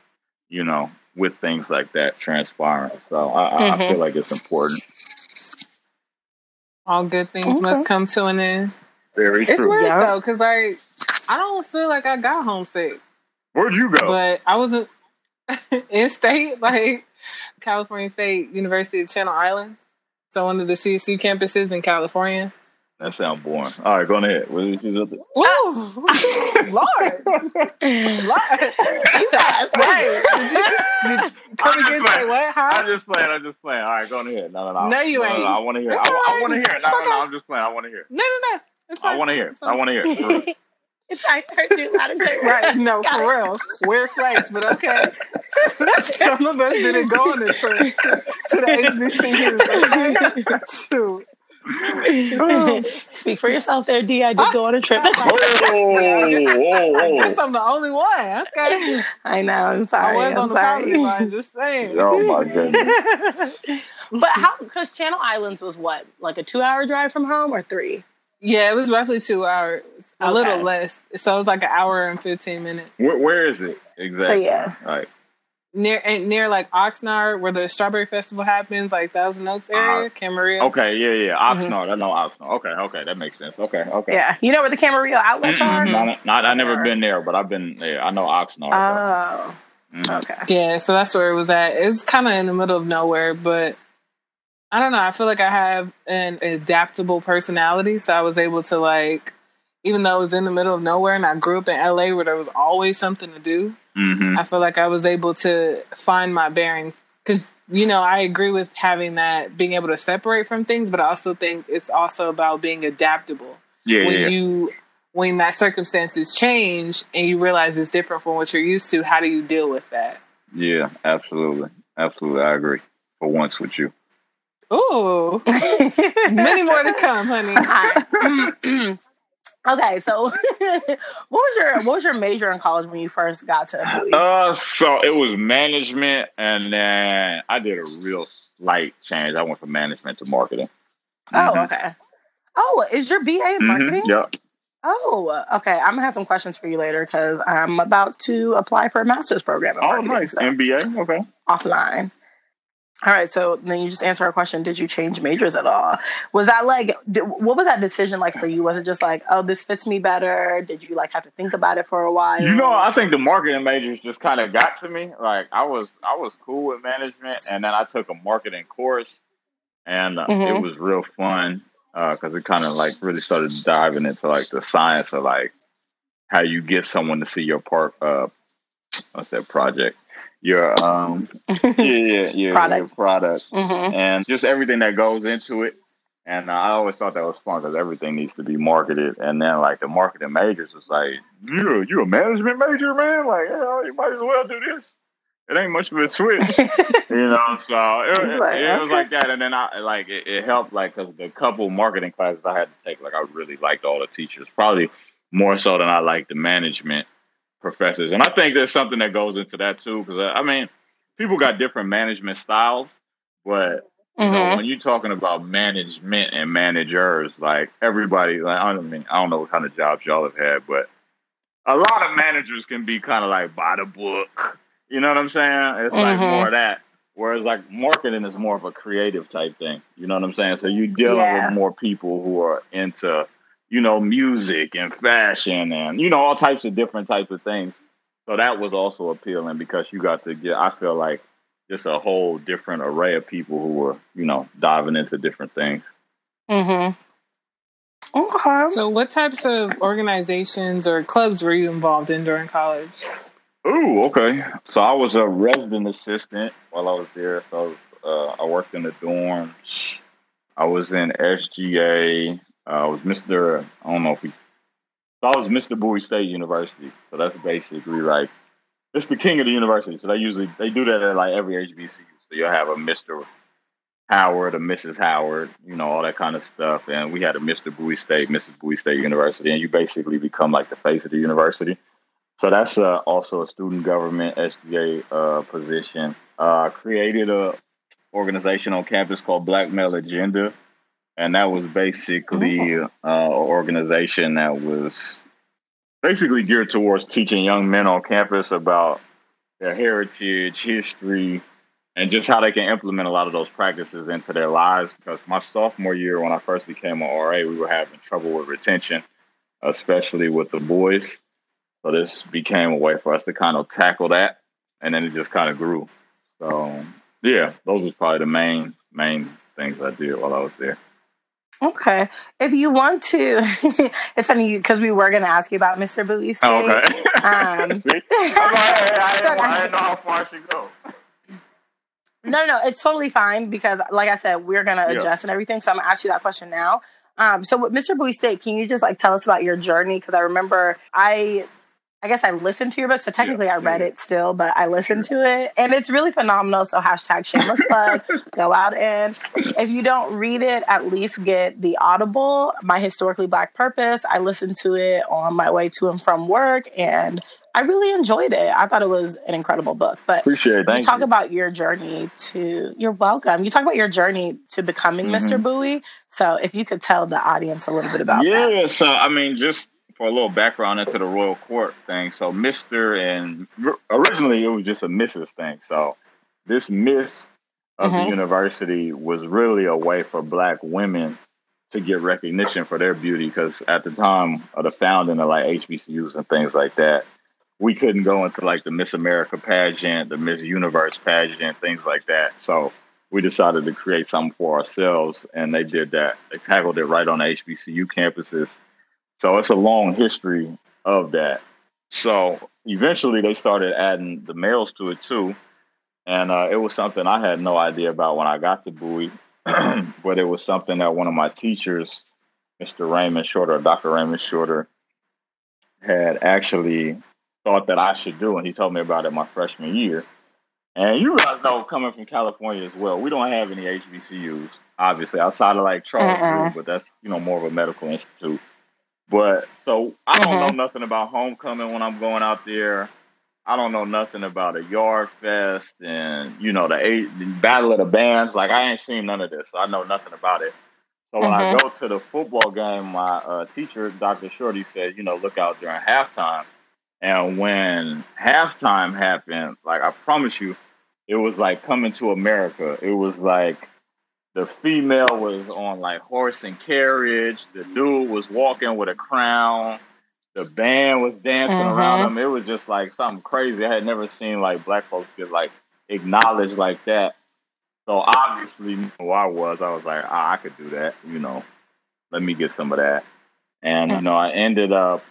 you know, with things like that transpiring. So I, mm-hmm. I feel like it's important. All good things okay. must come to an end. Very it's true. weird yeah. though, because like I don't feel like I got homesick. Where'd you go? But I wasn't in state, like California State University of Channel Islands. So one of the CSU campuses in California. That sounds boring. All right, go on ahead. What is Woo! Lord! Lord! right. Did you, did, come again say what? How? I'm just playing. I'm just playing. All right, go on ahead. No, no, no. No, you no, ain't. No, no, I want to hear. I, I want to hear. No, no, no. I'm just playing. I want to hear. No, no, no. It's I want to hear. I want to hear. It's I heard you loud and clear. Right, no, for real. Weird flex, but okay. Some of us didn't go on the trip to the HBCU. Okay? Oh. Shoot. Speak for yourself there, D. I did go on a trip. oh, oh, I guess I'm the only one. Okay. I know. I'm sorry. I was I'm on the sorry. line, just saying. Oh my goodness. but how? Because Channel Islands was what, like a two-hour drive from home, or three? Yeah, it was roughly two hours. A Okay. little less. So it was like an hour and fifteen minutes. Where, where is it exactly? So yeah. All right. Near and near like Oxnard where the Strawberry Festival happens, like Thousand Oaks area, Camarillo. Uh-huh. Okay. Yeah. Yeah. Oxnard. I know Oxnard. Okay. Okay. That makes sense. Okay. Okay. Yeah. You know where the Camarillo outlets are? Mm-mm, not, not, I never been there, but I've been there. I know Oxnard. Oh. Mhm. Okay. Yeah, so that's where it was at. It's kind of in the middle of nowhere, but I don't know. I feel like I have an adaptable personality, so I was able to like, even though it was in the middle of nowhere, and I grew up in LA where there was always something to do. Mhm. I feel like I was able to find my bearings because you know I agree with having that being able to separate from things, but I also think it's also about being adaptable. Yeah. when Yeah. you when that circumstances change and you realize it's different from what you're used to, how do you deal with that? Yeah. Absolutely. Absolutely. I agree. For once with you. Ooh, many more to come, honey. okay, so what was your what was your major in college when you first got to Bowie? Uh, so it was management, and then I did a real slight change. I went from management to marketing. oh, Mhm. okay. Oh, is your BA in Mhm, marketing? Yep. Oh, okay. I'm gonna have some questions for you later because I'm about to apply for a master's program. In Oh, marketing, nice. so MBA. Okay. offline. All right, so then you just answer our question: Did you change majors at all? Was that like, did, what was that decision like for you? Was it just like, oh, this fits me better? Did you like have to think about it for a while? You know, I think the marketing majors just kind of got to me. Like I was, I was cool with management, and then I took a marketing course, and uh, it Mhm. was real fun because it kind of like really started diving into like the science of like how you get someone to see your part. Uh, what's that project? Your um, yeah, yeah, yeah, Product. your product, hmm and just everything that goes into it. And uh, I always thought that was fun because everything needs to be marketed. And then like the marketing majors was like, you you a management major, man? Like, yeah, you might as well do this. It ain't much of a switch, you know. So it, it, Like, it was like that. And then I like it, it helped like because the couple marketing classes I had to take, like I really liked all the teachers, probably more so than I liked the management professors. And I think there's something that goes into that too, because I mean, people got different management styles, but you know, Mhm. when you're talking about management and managers, like everybody, like I don't mean I don't know what kind of jobs y'all have had, but a lot of managers can be kind of like by the book. You know what I'm saying? It's like Mhm. more of that. Whereas like marketing is more of a creative type thing. You know what I'm saying? So you're dealing Yeah. with more people who are into, you know, music and fashion and you know all types of different types of things. So that was also appealing because you got to get. I feel like just a whole different array of people who were, you know, diving into different things. Mm-hmm. Okay. So, what types of organizations or clubs were you involved in during college? Ooh, okay. So I was a resident assistant while I was there. So uh, I worked in the dorms. I was in SGA. Uh, I was Mr. I don't know if we. So I was Mr. Bowie State University. So that's basically like it's the king of the university. So they usually they do that at like every HBCU. So you'll have a Mr. Howard, a Mrs. Howard, you know, all that kind of stuff. And we had a Mr. Bowie State, Mrs. Bowie State University, and you basically become like the face of the university. So that's uh, also a student government SGA uh, position. Uh, created a organization on campus called Black Male Agenda, and that was basically uh, an organization that was basically geared towards teaching young men on campus about their heritage, history, and just how they can implement a lot of those practices into their lives. Because my sophomore year, when I first became an RA, we were having trouble with retention, especially with the boys. So this became a way for us to kind of tackle that, and then it just kind of grew. So yeah, those was probably the main main things I did while I was there. Okay. If you want to, it's funny because we were going to ask you about Mr. Bowie State. Oh, okay. Um, See? I'm like, hey, I, didn't, know how far I should go. No, no, it's totally fine because, like I said, we're going to Yeah. adjust and everything. So I'm going to ask you that question now. Um, so with Mr. Bowie State, can you just like tell us about your journey? Because I remember I, I guess I listened to your book, so technically I read yeah. it still, but I listened to it, and it's really phenomenal. So hashtag shameless plug, go out and if you don't read it, at least get the Audible, My Historically Black Purpose. I listened to it on my way to and from work, and I really enjoyed it. I thought it was an incredible book. But Appreciate it. you talk you. about your journey to you're welcome. You talk about your journey to becoming Mr. Mhm. Bowie. So if you could tell the audience a little bit about that. yeah, so I mean, just for a little background into the royal court thing. So, Mister and originally it was just a Mrs. thing. So, this Miss of Mhm. the university was really a way for Black women to get recognition for their beauty because at the time of the founding of like HBCUs and things like that, we couldn't go into like the Miss America pageant, the Miss Universe pageant, things like that. So we decided to create something for ourselves, and they did that. They tackled it right on the HBCU campuses. So it's a long history of that. So eventually they started adding the males to it too. And uh, it was something I had no idea about when I got to Bowie, but it was something that one of my teachers, Mr. Raymond Shorter, Dr. Raymond Shorter, had actually thought that I should do. And he told me about it my freshman year. And you guys know, coming from California as well, we don't have any HBCUs, obviously, outside of like Charles Uh-uh. But that's, you know, more of a medical institute. But so I don't know nothing about homecoming when I'm going out there. I don't know nothing about a yard fest and you know the eight the battle of the bands. Like I ain't seen none of this. So I know nothing about it. So when I Mhm. go to the football game, my uh, teacher, Dr. Shorty, said, you know, look out during halftime. And when halftime happened, like I promise you, it was like coming to America. It was like the female was on like horse and carriage. The dude was walking with a crown. The band was dancing Mhm. around him. It was just like something crazy. I had never seen like black folks get like acknowledged like that. So obviously, who I was, I was like, ah, I could do that. You know, let me get some of that. And you know, I ended up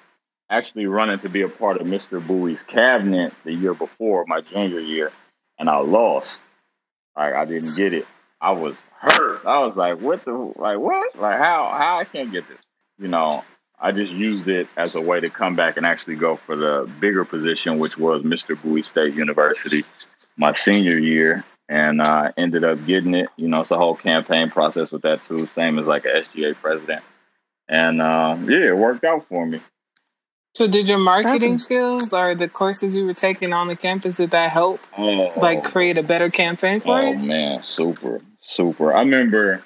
actually running to be a part of Mr. Bowie's cabinet the year before my junior year, and I lost. Like I didn't get it. I was hurt. I was like, what the like what? Like how how I can't get this? You know, I just used it as a way to come back and actually go for the bigger position, which was Mr. Bowie State University, my senior year, and uh, ended up getting it. You know, it's a whole campaign process with that too, same as like a SGA president. And uh, yeah, it worked out for me. So, did your marketing That's skills or the courses you were taking on the campus did that help, Oh, like create a better campaign for you? oh man, super, super. I remember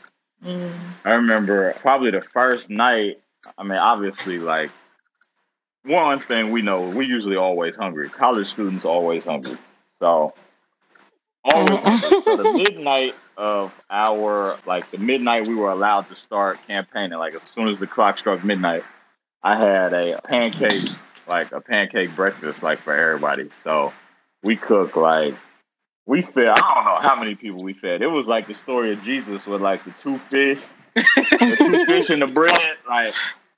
Mm. I remember probably the first night. I mean, obviously, like one thing we know, we usually always hungry. College students always hungry. So always so the midnight of our like the midnight we were allowed to start campaigning. Like as soon as the clock struck midnight, I had a pancake like a pancake breakfast like for everybody. So we cooked like we fed I don't know how many people we fed. It was like the story of Jesus with like the two fish, the two fish and the bread. Like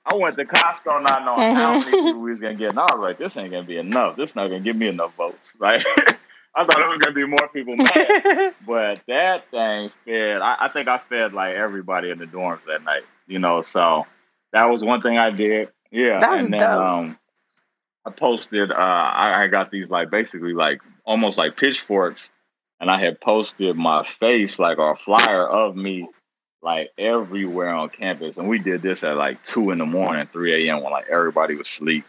I went to Costco not knowing how many people we was gonna get, and I was like, "This ain't gonna be enough. This not gonna give me enough votes." Like I thought it was gonna be more people mad, but that thing fed. I, I think I fed like everybody in the dorms that night. You know, so that was one thing I did. Yeah, That's and then dope. um, I posted. Uh, I, I got these like basically like almost like pitchforks, and I had posted my face like a flyer of me like everywhere on campus. And we did this at like two in the morning, three a.m. when like everybody was asleep.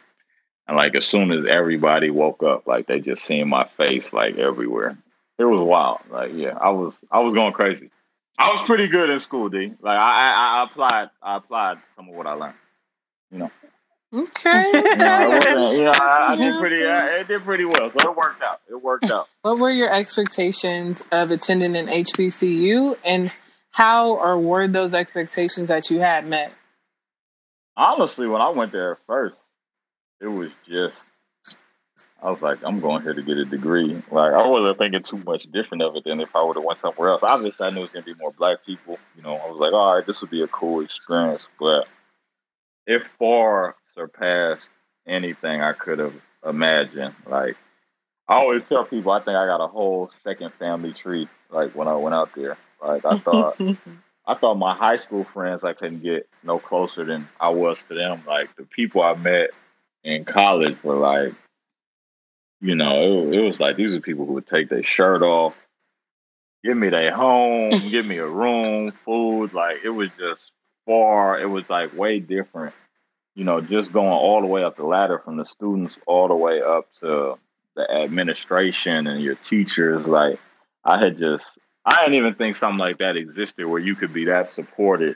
And like as soon as everybody woke up, like they just seen my face like everywhere. It was wild. Like yeah, I was I was going crazy. I was pretty good in school, D. Like I I, I applied I applied some of what I learned. You know. Okay. Know, it you know, I, I did pretty I, it did pretty well. So it worked out. It worked out. What were your expectations of attending an HBCU, and how or were those expectations that you had met? honestly, when I went there first, it was just I was like, I'm going here to get a degree. Like I wasn't thinking too much different of it than if I would have went somewhere else. Obviously, I knew it was gonna be more black people. You know, I was like, all right, this would be a cool experience, but If far surpassed anything I could have imagined. Like I always tell people, I think I got a whole second family tree. Like when I went out there, like I thought. I thought my high school friends I couldn't get no closer than I was to them. Like the people I met in college were like, you know, it, it was like these are people who would take their shirt off, give me their home, give me a room, food. Like it was just far. It was like way different. You know, just going all the way up the ladder from the students all the way up to the administration and your teachers. Like I had just I didn't even think something like that existed where you could be that supported,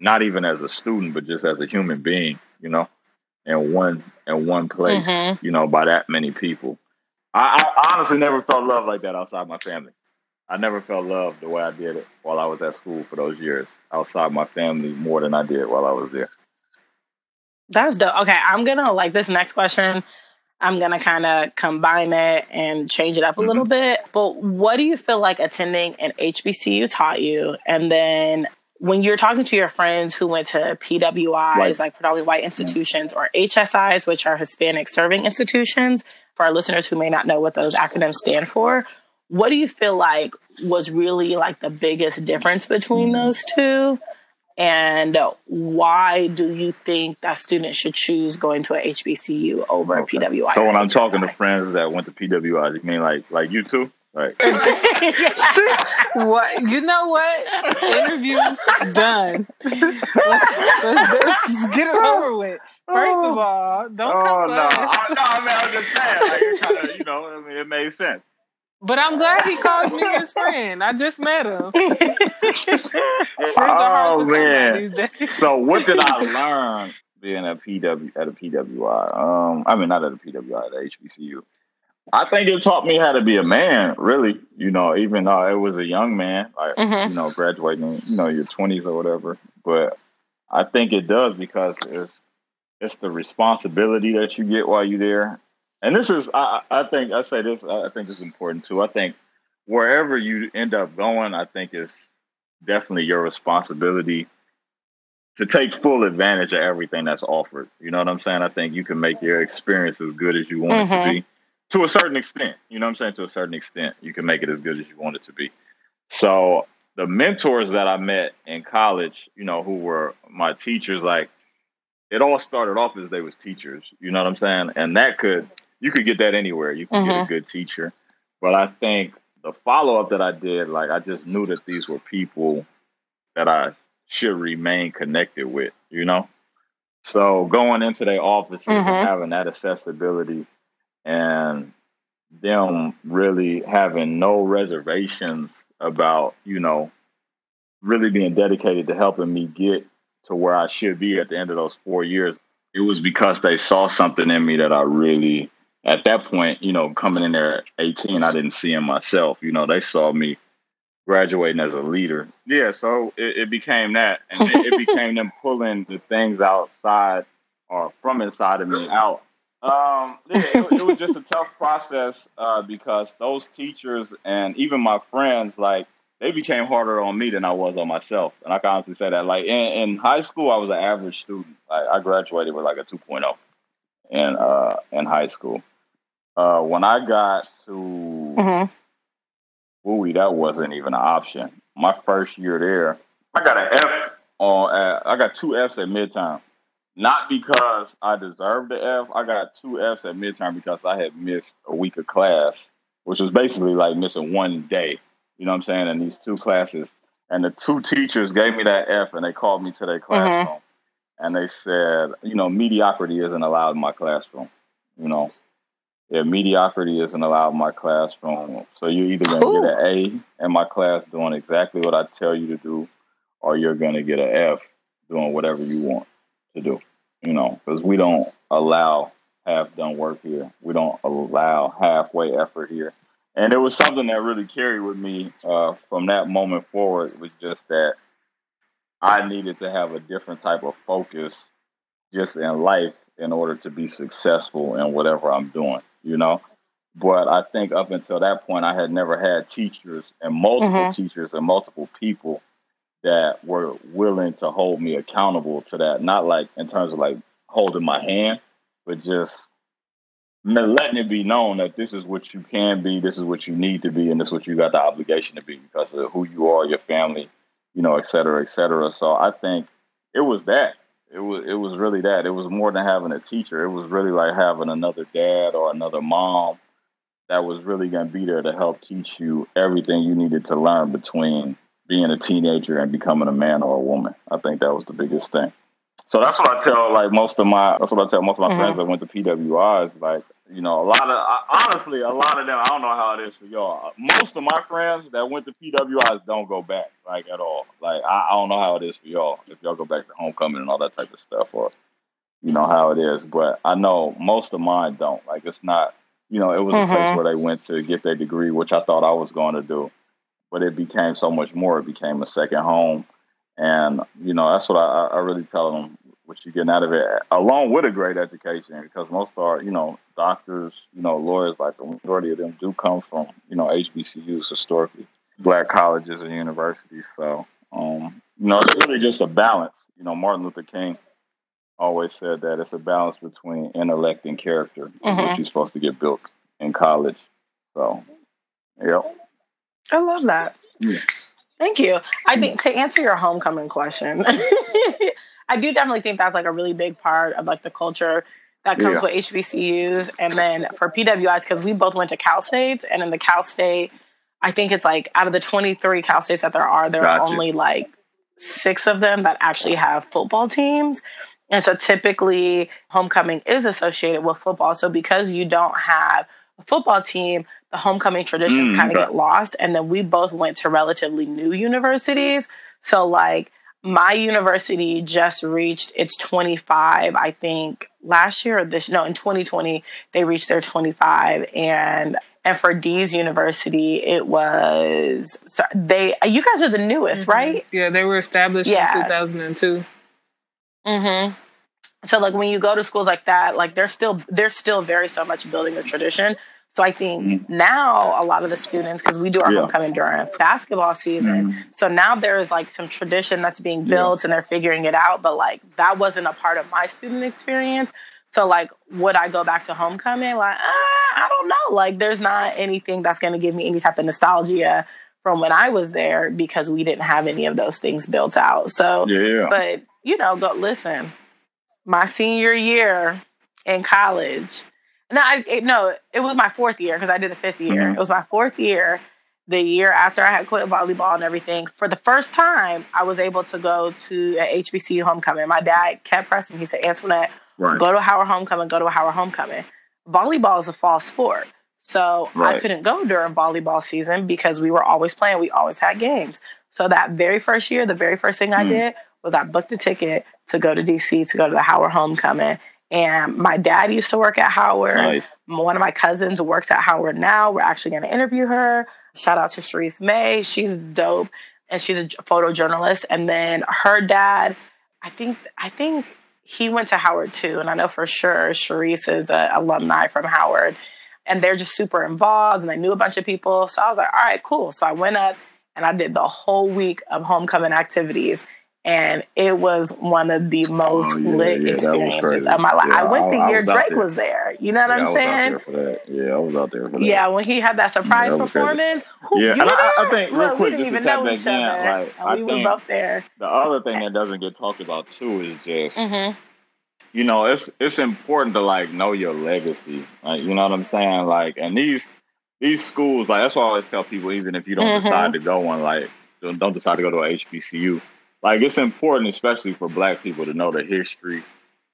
not even as a student, but just as a human being, you know, in one in one place, Mhm. you know, by that many people. I, I honestly never felt love like that outside my family. I never felt love the way I did it while I was at school for those years outside my family more than I did while I was there. That's dope. Okay, I'm gonna like this next question. I'm gonna kind of combine it and change it up a little mm-hmm. bit. But what do you feel like attending an HBCU taught you? And then when you're talking to your friends who went to PWIs, Right. like predominantly white institutions, or HSIs, which are Hispanic serving institutions, for our listeners who may not know what those acronyms stand for, what do you feel like was really like the biggest difference between mm-hmm. those two? And why do you think that students should choose going to a HBCU over Okay. a PWI? So when I'm talking to friends that went to PWI, you mean like like you too? Right. what you know? What interview done? let's, let's- let's get it over with. First of all, don't oh come no, back. I, no, I mean I was just saying, like it kind of, you know, I mean it made sense. But I'm glad he calls me his friend. I just met him. Friends are hard Oh to come by man. So what did I learn being a PW at a PWI? Um, I mean not at a PWI, at a HBCU. I think it taught me how to be a man, really. You know, even though it was a young man, like Mhm. you know, graduating, you know, your twenties or whatever. But I think it does because it's it's the responsibility that you get while you're there. And this is, I, I think, I say this, I think it's important too. I think wherever you end up going, I think it's definitely your responsibility to take full advantage of everything that's offered. You know what I'm saying? I think you can make your experience as good as you want it Mhm. to be to a certain extent. You know what I'm saying? To a certain extent, you can make it as good as you want it to be. So the mentors that I met in college, you know, who were my teachers, like it all started off as they was teachers. You know what I'm saying? And that could you could get that anywhere. You could get a Mhm. good teacher. But I think the follow up that I did, like I just knew that these were people that I should remain connected with, you know? So going into their offices Mhm. and having that accessibility and them really having no reservations about, you know, really being dedicated to helping me get to where I should be at the end of those four years. It was because they saw something in me that I really, at that point, you know, coming in there at 18, I didn't see in myself. You know, they saw me graduating as a leader. Yeah, so it, it became that. And it, it became them pulling the things outside or from inside of me out. Um, yeah, it, it was just a tough process uh, because those teachers and even my friends, like, they became harder on me than I was on myself. And I can honestly say that. Like in, in high school, I was an average student. Like, I graduated with like a 2.0 in uh, in high school. Uh, when I got to Mhm. Bowie, that wasn't even an option. My first year there, I got an F on. Uh, I got two Fs at midterm. Not because I deserved the F. I got two Fs at midterm because I had missed a week of class, which was basically like missing one day. You know what I'm saying? And these two classes, and the two teachers gave me that F, and they called me to their classroom, and they said, you know, mediocrity isn't allowed in my classroom. You know, if mediocrity isn't allowed in my classroom, so you're either going to get an A in my class doing exactly what I tell you to do, or you're going to get an F doing whatever you want to do. You know, because we don't allow half done work here. We don't allow halfway effort here. And it was something that really carried with me uh, from that moment forward was just that I needed to have a different type of focus just in life in order to be successful in whatever I'm doing, you know? But I think up until that point, I had never had teachers and multiple mm-hmm. teachers and multiple people that were willing to hold me accountable to that. Not like in terms of like holding my hand, but just letting it be known that this is what you can be, this is what you need to be, and this is what you got the obligation to be because of who you are, your family, you know, et cetera, et cetera. So I think it was that. It was it was really that. It was more than having a teacher. It was really like having another dad or another mom that was really going to be there to help teach you everything you needed to learn between being a teenager and becoming a man or a woman. I think that was the biggest thing. So that's what I tell like most of my that's what I tell most of my mm-hmm. friends that went to PWI is like you know a lot of honestly a lot of them I don't know how it is for y'all. Most of my friends that went to PWIs don't go back like at all. Like I, I don't know how it is for y'all if y'all go back to homecoming and all that type of stuff or you know how it is. But I know most of mine don't. Like it's not you know it was mm-hmm. a place mm-hmm. where they went to get their degree, which I thought I was going to do, but it became so much more. It became a second home and you know that's what I, I really tell them what you're getting out of it, along with a great education, because most are you know doctors, you know lawyers, like the majority of them do come from you know HBCUs historically, black colleges and universities. So um, you know it's really just a balance. You know Martin Luther King always said that it's a balance between intellect and character, mm-hmm. which you're supposed to get built in college. So, yeah. I love that. Yeah. Thank you. I mm. think to answer your homecoming question, I do definitely think that's like a really big part of like the culture that comes yeah. with HBCUs. And then for PWIs, because we both went to Cal States, and in the Cal State, I think it's like out of the 23 Cal States that there are, there gotcha. are only like six of them that actually have football teams. And so typically homecoming is associated with football. So because you don't have a football team, the homecoming traditions mm, kind of okay. get lost. And then we both went to relatively new universities. So, like, my university just reached its 25, I think last year or this, no, in 2020, they reached their 25. And and for Dee's University, it was they. You guys are the newest, mm-hmm. right? Yeah, they were established yeah. in 2002. Mm-hmm. So like when you go to schools like that, like they're still they're still very so much building a tradition. So I think mm-hmm. now a lot of the students, because we do our yeah. homecoming during basketball season, mm-hmm. so now there is like some tradition that's being built yeah. and they're figuring it out. But like that wasn't a part of my student experience. So like, would I go back to homecoming? Like, uh, I don't know. Like, there's not anything that's going to give me any type of nostalgia from when I was there because we didn't have any of those things built out. So, yeah. But you know, go listen. My senior year in college no, I, it, no, it was my fourth year because I did a fifth year. Mm-hmm. It was my fourth year, the year after I had quit volleyball and everything. For the first time, I was able to go to a HBCU homecoming. My dad kept pressing. He said, Antoinette, right. go to Howard homecoming, go to Howard homecoming. Volleyball is a fall sport. So right. I couldn't go during volleyball season because we were always playing. We always had games. So that very first year, the very first thing I mm. did was I booked a ticket to go to DC to go to the Howard homecoming. And my dad used to work at Howard. Nice. One of my cousins works at Howard now. We're actually going to interview her. Shout out to Sharice May. She's dope, and she's a photojournalist. And then her dad, I think, I think he went to Howard too. And I know for sure Sharice is an alumni from Howard. And they're just super involved, and they knew a bunch of people. So I was like, all right, cool. So I went up and I did the whole week of homecoming activities and it was one of the most oh, yeah, lit yeah, experiences of my life. Yeah, I went the I, year I Drake was there. You know what I'm saying? Yeah, I was out there for that. Yeah, when he had that surprise that performance. Who, yeah, and I, I, think real Look, quick, we didn't even know each other. Like, I we were both there. The other thing that doesn't get talked about too is just. Mm-hmm. You know, it's it's important to like know your legacy. Like, you know what I'm saying? Like, and these these schools, like that's why I always tell people, even if you don't mm-hmm. decide to go one, like don't, don't decide to go to a HBCU like it's important, especially for Black people, to know the history,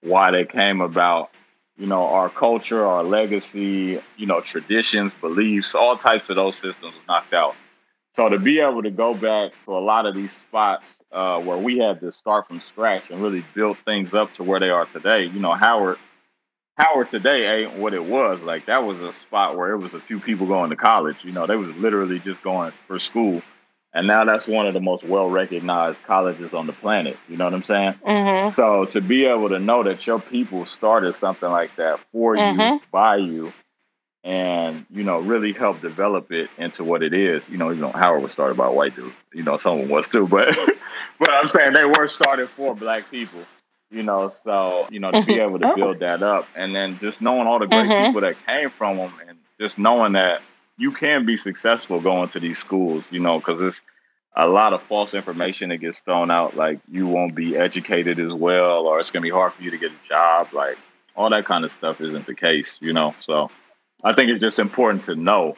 why they came about, you know, our culture, our legacy, you know, traditions, beliefs, all types of those systems was knocked out. So to be able to go back to a lot of these spots uh, where we had to start from scratch and really build things up to where they are today, you know, Howard, Howard today ain't what it was. Like that was a spot where it was a few people going to college. You know, they was literally just going for school and now that's one of the most well recognized colleges on the planet. You know what I'm saying? Mm-hmm. So to be able to know that your people started something like that for Mhm. you, by you, and you know really help develop it into what it is. You know, you know Howard was started by white dude. You know, someone was too, but but I'm saying they were started for black people. You know, so you know to be Mhm. able to Oh. build that up, and then just knowing all the great Mhm. people that came from them, and just knowing that you can be successful going to these schools. You know, because it's a lot of false information that gets thrown out, like you won't be educated as well, or it's gonna be hard for you to get a job. Like all that kind of stuff isn't the case, you know. So I think it's just important to know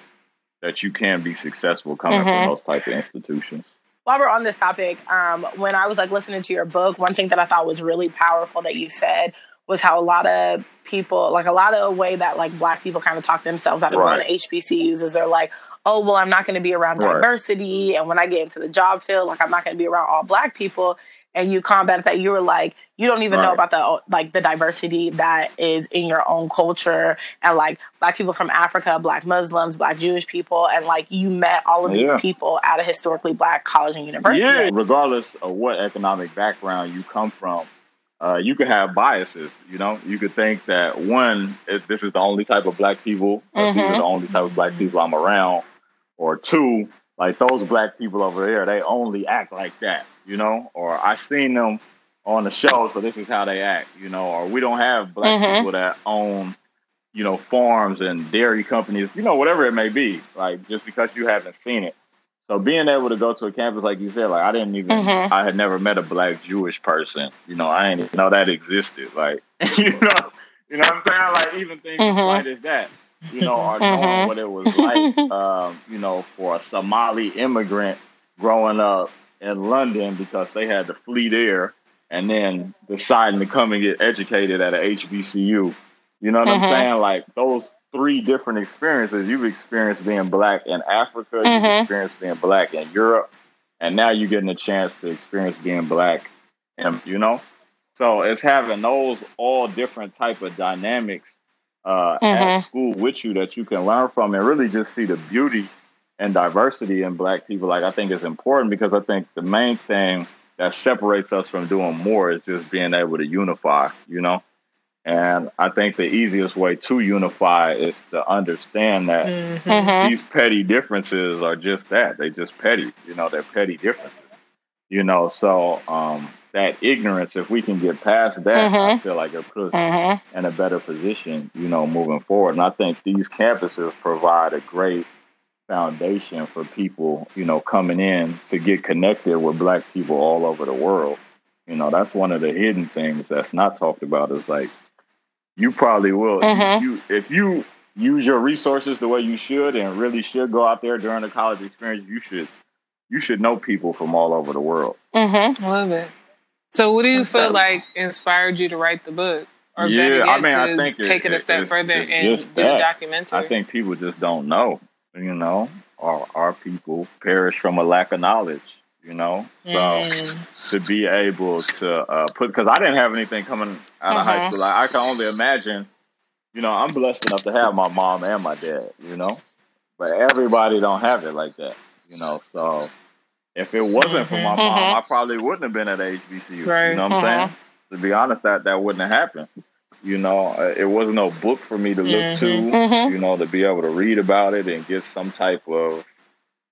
that you can be successful coming Mhm. from those type of institutions. while we're on this topic, um, when I was like listening to your book, one thing that I thought was really powerful that you said was how a lot of people, like a lot of the way that like black people kind of talk themselves out of Right. going to HBCUs is they're like, oh, well, I'm not going to be around Right. diversity. And when I get into the job field, like I'm not going to be around all black people. And you combat that. You were like, you don't even know about the like the diversity that is in your own culture and like black people from Africa, black Muslims, black Jewish people, and like you met all of these Yeah. people at a historically black college and university. Yeah, regardless of what economic background you come from, uh, you could have biases. You know, you could think that one, if this is the only type of black people, or these are the only type of black people I'm around, or two, like those black people over there, they only act like that. You know, or I seen them on the show, so this is how they act. You know, or we don't have black Mhm. people that own. You know, farms and dairy companies, you know, whatever it may be, like just because you haven't seen it. So being able to go to a campus like you said, like I didn't even, Mhm. I had never met a black Jewish person. You know, I didn't know that existed. Like, you know, you know what I'm saying? Like even things as Mhm. light as that, you know, or knowing Mhm. what it was like, um, you know, for a Somali immigrant growing up in London because they had to flee there and then deciding to come and get educated at a HBCU. You know what. I'm saying? Like those three different experiences. You've experienced being black in Africa, you've Mhm. experienced being black in Europe, and now you're getting a chance to experience being black and you know? So it's having those all different type of dynamics uh, Mhm. at school with you that you can learn from and really just see the beauty and diversity in black people. Like I think is important because I think the main thing that separates us from doing more is just being able to unify, you know? And I think the easiest way to unify is to understand that Mhm. Mhm. these petty differences are just that. They just petty, you know, they're petty differences. You know, so um that ignorance, if we can get past that, I Mhm. feel like it puts us Mhm. in a better position, you know, moving forward. And I think these campuses provide a great foundation for people, you know, coming in to get connected with black people all over the world. You know, that's one of the hidden things that's not talked about is like you probably will Mhm. you, if you use your resources the way you should and really should go out there during the college experience, you should you should know people from all over the world. Mhm. Love it. So, what do you feel Okay. like inspired you to write the book? Or Yeah, better I yet, mean, I think take it, a step it's- further it's and just do a documentary. I think people just don't know. You know, our our people perish from a lack of knowledge. You know, so Mm. to be able to uh, put because I didn't have anything coming out of high Mhm. school. Like, I can only imagine. You know, I'm blessed enough to have my mom and my dad. You know, but everybody don't have it like that. You know, so if it wasn't for my mom, I probably wouldn't have been at HBCU. Right. You know what I'm saying? To be honest, that that wouldn't have happened. You know, uh, it wasn't no book for me to look to Mhm. you know, to be able to read about it and get some type of,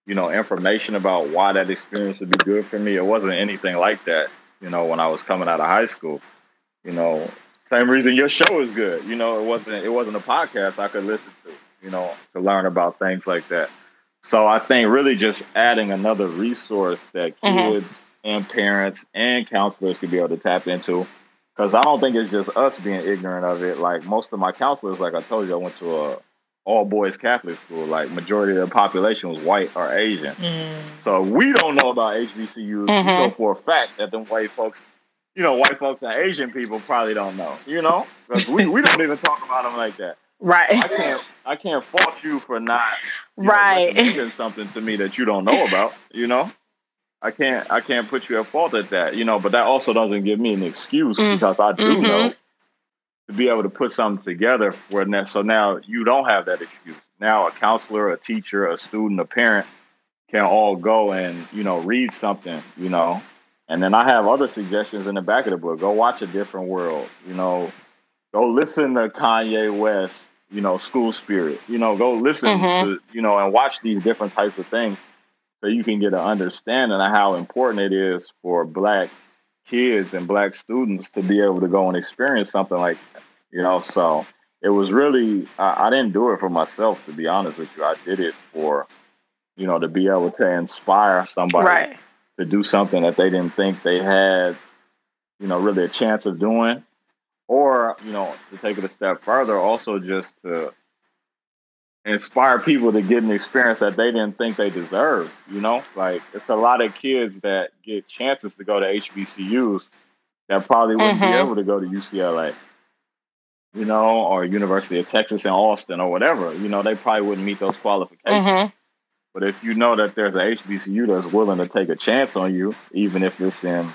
you know, information about why that experience would be good for me. It wasn't anything like that, you know, when I was coming out of high school. You know, same reason your show is good. You know, it wasn't it wasn't a podcast I could listen to, you know, to learn about things like that. So I think really just adding another resource that Mhm. kids and parents and counselors could be able to tap into. Because I don't think it's just us being ignorant of it. Like most of my counselors, like I told you, I went to a all boys Catholic school. Like majority of the population was white or Asian. Mm. So we don't know about HBCUs. We Mhm. know for a fact that them white folks you know, white folks and Asian people probably don't know. You know, because we, we don't even talk about them like that. Right. I can't I can't fault you for not you right. recommending something to me that you don't know about. You know, I can't I can't put you at fault at that. You know, but that also doesn't give me an excuse Mm. because I do Mhm. know to be able to put something together for that. So now you don't have that excuse. Now a counselor, a teacher, a student, a parent can all go and you know read something. You know, and then I have other suggestions in the back of the book. Go watch a different world. You know, go listen to Kanye West. You know, School Spirit. You know, go listen Mhm. to you know and watch these different types of things so you can get an understanding of how important it is for black kids and black students to be able to go and experience something like that. You know, so it was really I, I didn't do it for myself to be honest with you. I did it for you know to be able to inspire somebody Right. to do something that they didn't think they had, you know, really a chance of doing. Or, you know, to take it a step further, also just to inspire people to get an experience that they didn't think they deserved. You know, like it's a lot of kids that get chances to go to HBCUs that probably wouldn't be Mhm. able to go to UCLA, you know, or University of Texas in Austin or whatever. You know, they probably wouldn't meet those qualifications. hmm But if you know that there's a HBCU that's willing to take a chance on you, even if it's in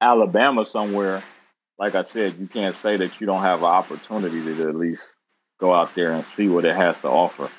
Alabama somewhere, like I said, you can't say that you don't have an opportunity to at least go out there and see what it has to offer.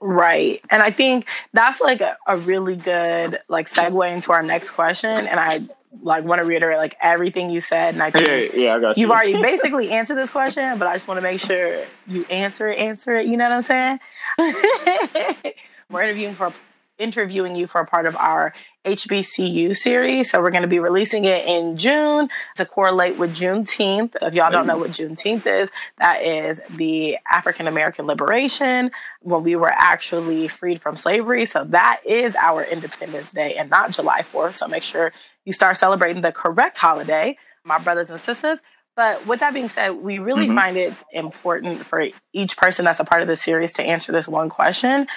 Right. And I think that's like a, a really good like segue into our next question. And I like want to reiterate like everything you said. And I think Yeah, yeah, I got you. you've already basically answered this question, but I just want to make sure you answer it, answer it. You know what I'm saying? We're interviewing for interviewing you for a part of our HBCU series. So we're going to be releasing it in June to correlate with Juneteenth. If y'all don't know what Juneteenth is, that is the African American liberation when we were actually freed from slavery. So that is our Independence Day and not July 4th. So make sure you start celebrating the correct holiday, my brothers and sisters. But with that being said, we really Mhm. find it important for each person that's a part of the series to answer this one question.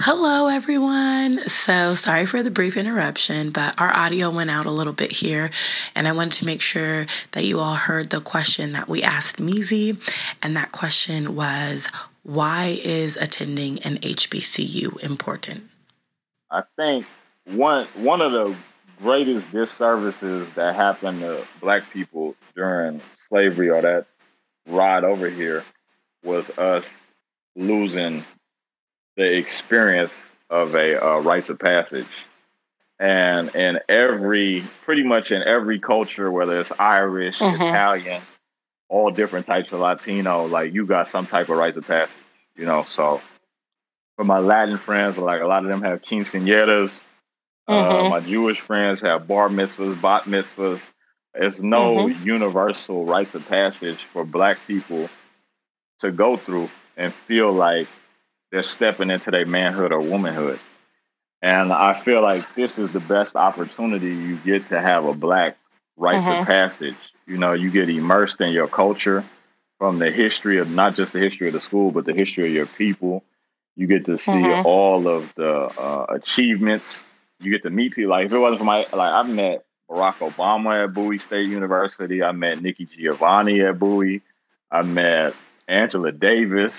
Hello, everyone. So, sorry for the brief interruption, but our audio went out a little bit here, and I wanted to make sure that you all heard the question that we asked Meezy, and that question was why is attending an HBCU important? I think one one of the greatest disservices that happened to black people during slavery or that ride over here was us losing the experience of a uh, rites of passage. And in every, pretty much in every culture, whether it's Irish, Mhm. Italian, all different types of Latino, like you got some type of rites of passage, you know. So for my Latin friends, like a lot of them have quinceañeras. Uh, Mhm. my Jewish friends have bar mitzvahs, bat mitzvahs. There's no universal rites of passage for Black people to go through and feel like they're stepping into their manhood or womanhood. And I feel like this is the best opportunity you get to have a Black rites Mhm. of passage. You know, you get immersed in your culture from the history of not just the history of the school, but the history of your people. You get to see Mhm. all of the uh, achievements. You get to meet people. Like if it wasn't for my like, I met Barack Obama at Bowie State University. I met Nikki Giovanni at Bowie. I met Angela Davis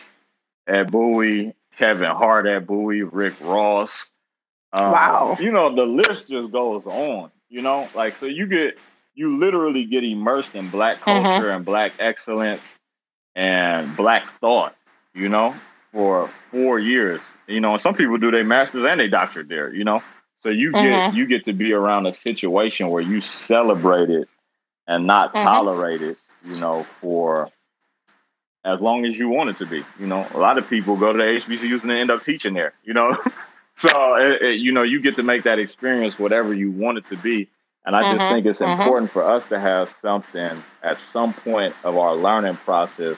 at Bowie. Kevin Hart at Bowie. Rick Ross. Um, Wow. You know the list just goes on. You know, like so you get you literally get immersed in Black Mhm. culture and Black excellence and Black thought. You know, for four years. You know, and some people do their masters and their doctorate there. You know, so you get Mhm. you get to be around a situation where you celebrate it and not Mhm. tolerate it. You know, for as long as you want it to be. You know, a lot of people go to the HBCUs and they end up teaching there. You know, so it, it- you know you get to make that experience whatever you want it to be. And I just Mhm, think it's important for us to have something at some point of our learning process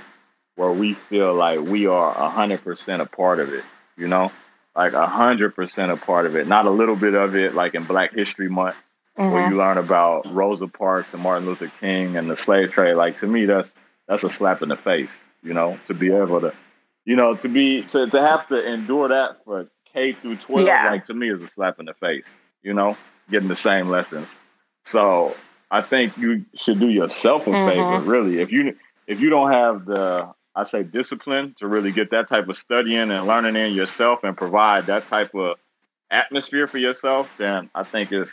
where we feel like we are hundred percent a part of it. You know, like a hundred percent a part of it, not a little bit of it. Like in Black History Month, where Mhm. you learn about Rosa Parks and Martin Luther King and the slave trade. Like to me, that's that's a slap in the face. You know, to be able to, you know, to be to, to have to endure that for K through twelve, Yeah. like to me, is a slap in the face. You know, getting the same lessons. So I think you should do yourself a Mhm. favor, really. If you if you don't have the I say discipline to really get that type of studying and learning in yourself and provide that type of atmosphere for yourself, then I think it's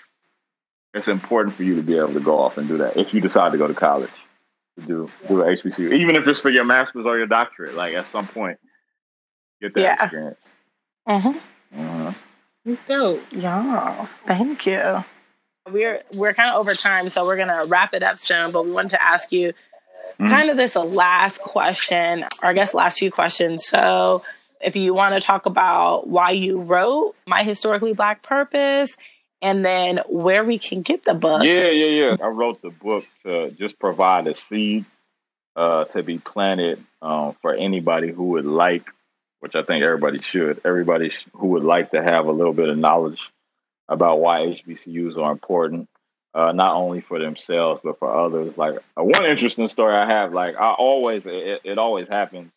it's important for you to be able to go off and do that if you decide to go to college to do do a HBCU, even if it's for your master's or your doctorate. Like at some point, get that Yeah. experience. Mhm. Uh-huh. It's dope. Yes, thank you. We're we're kind of over time, so we're gonna wrap it up soon. But we wanted to ask you Mhm. kind of this last question, or I guess last few questions. So, if you want to talk about why you wrote My Historically Black Purpose, and then where we can get the book. Yeah, yeah, yeah. I wrote the book to just provide a seed uh, to be planted um, for anybody who would like, which I think everybody should, everybody who would like to have a little bit of knowledge about why HBCUs are important, uh, not only for themselves but for others. Like uh, one interesting story I have, like I always, it, it always happens,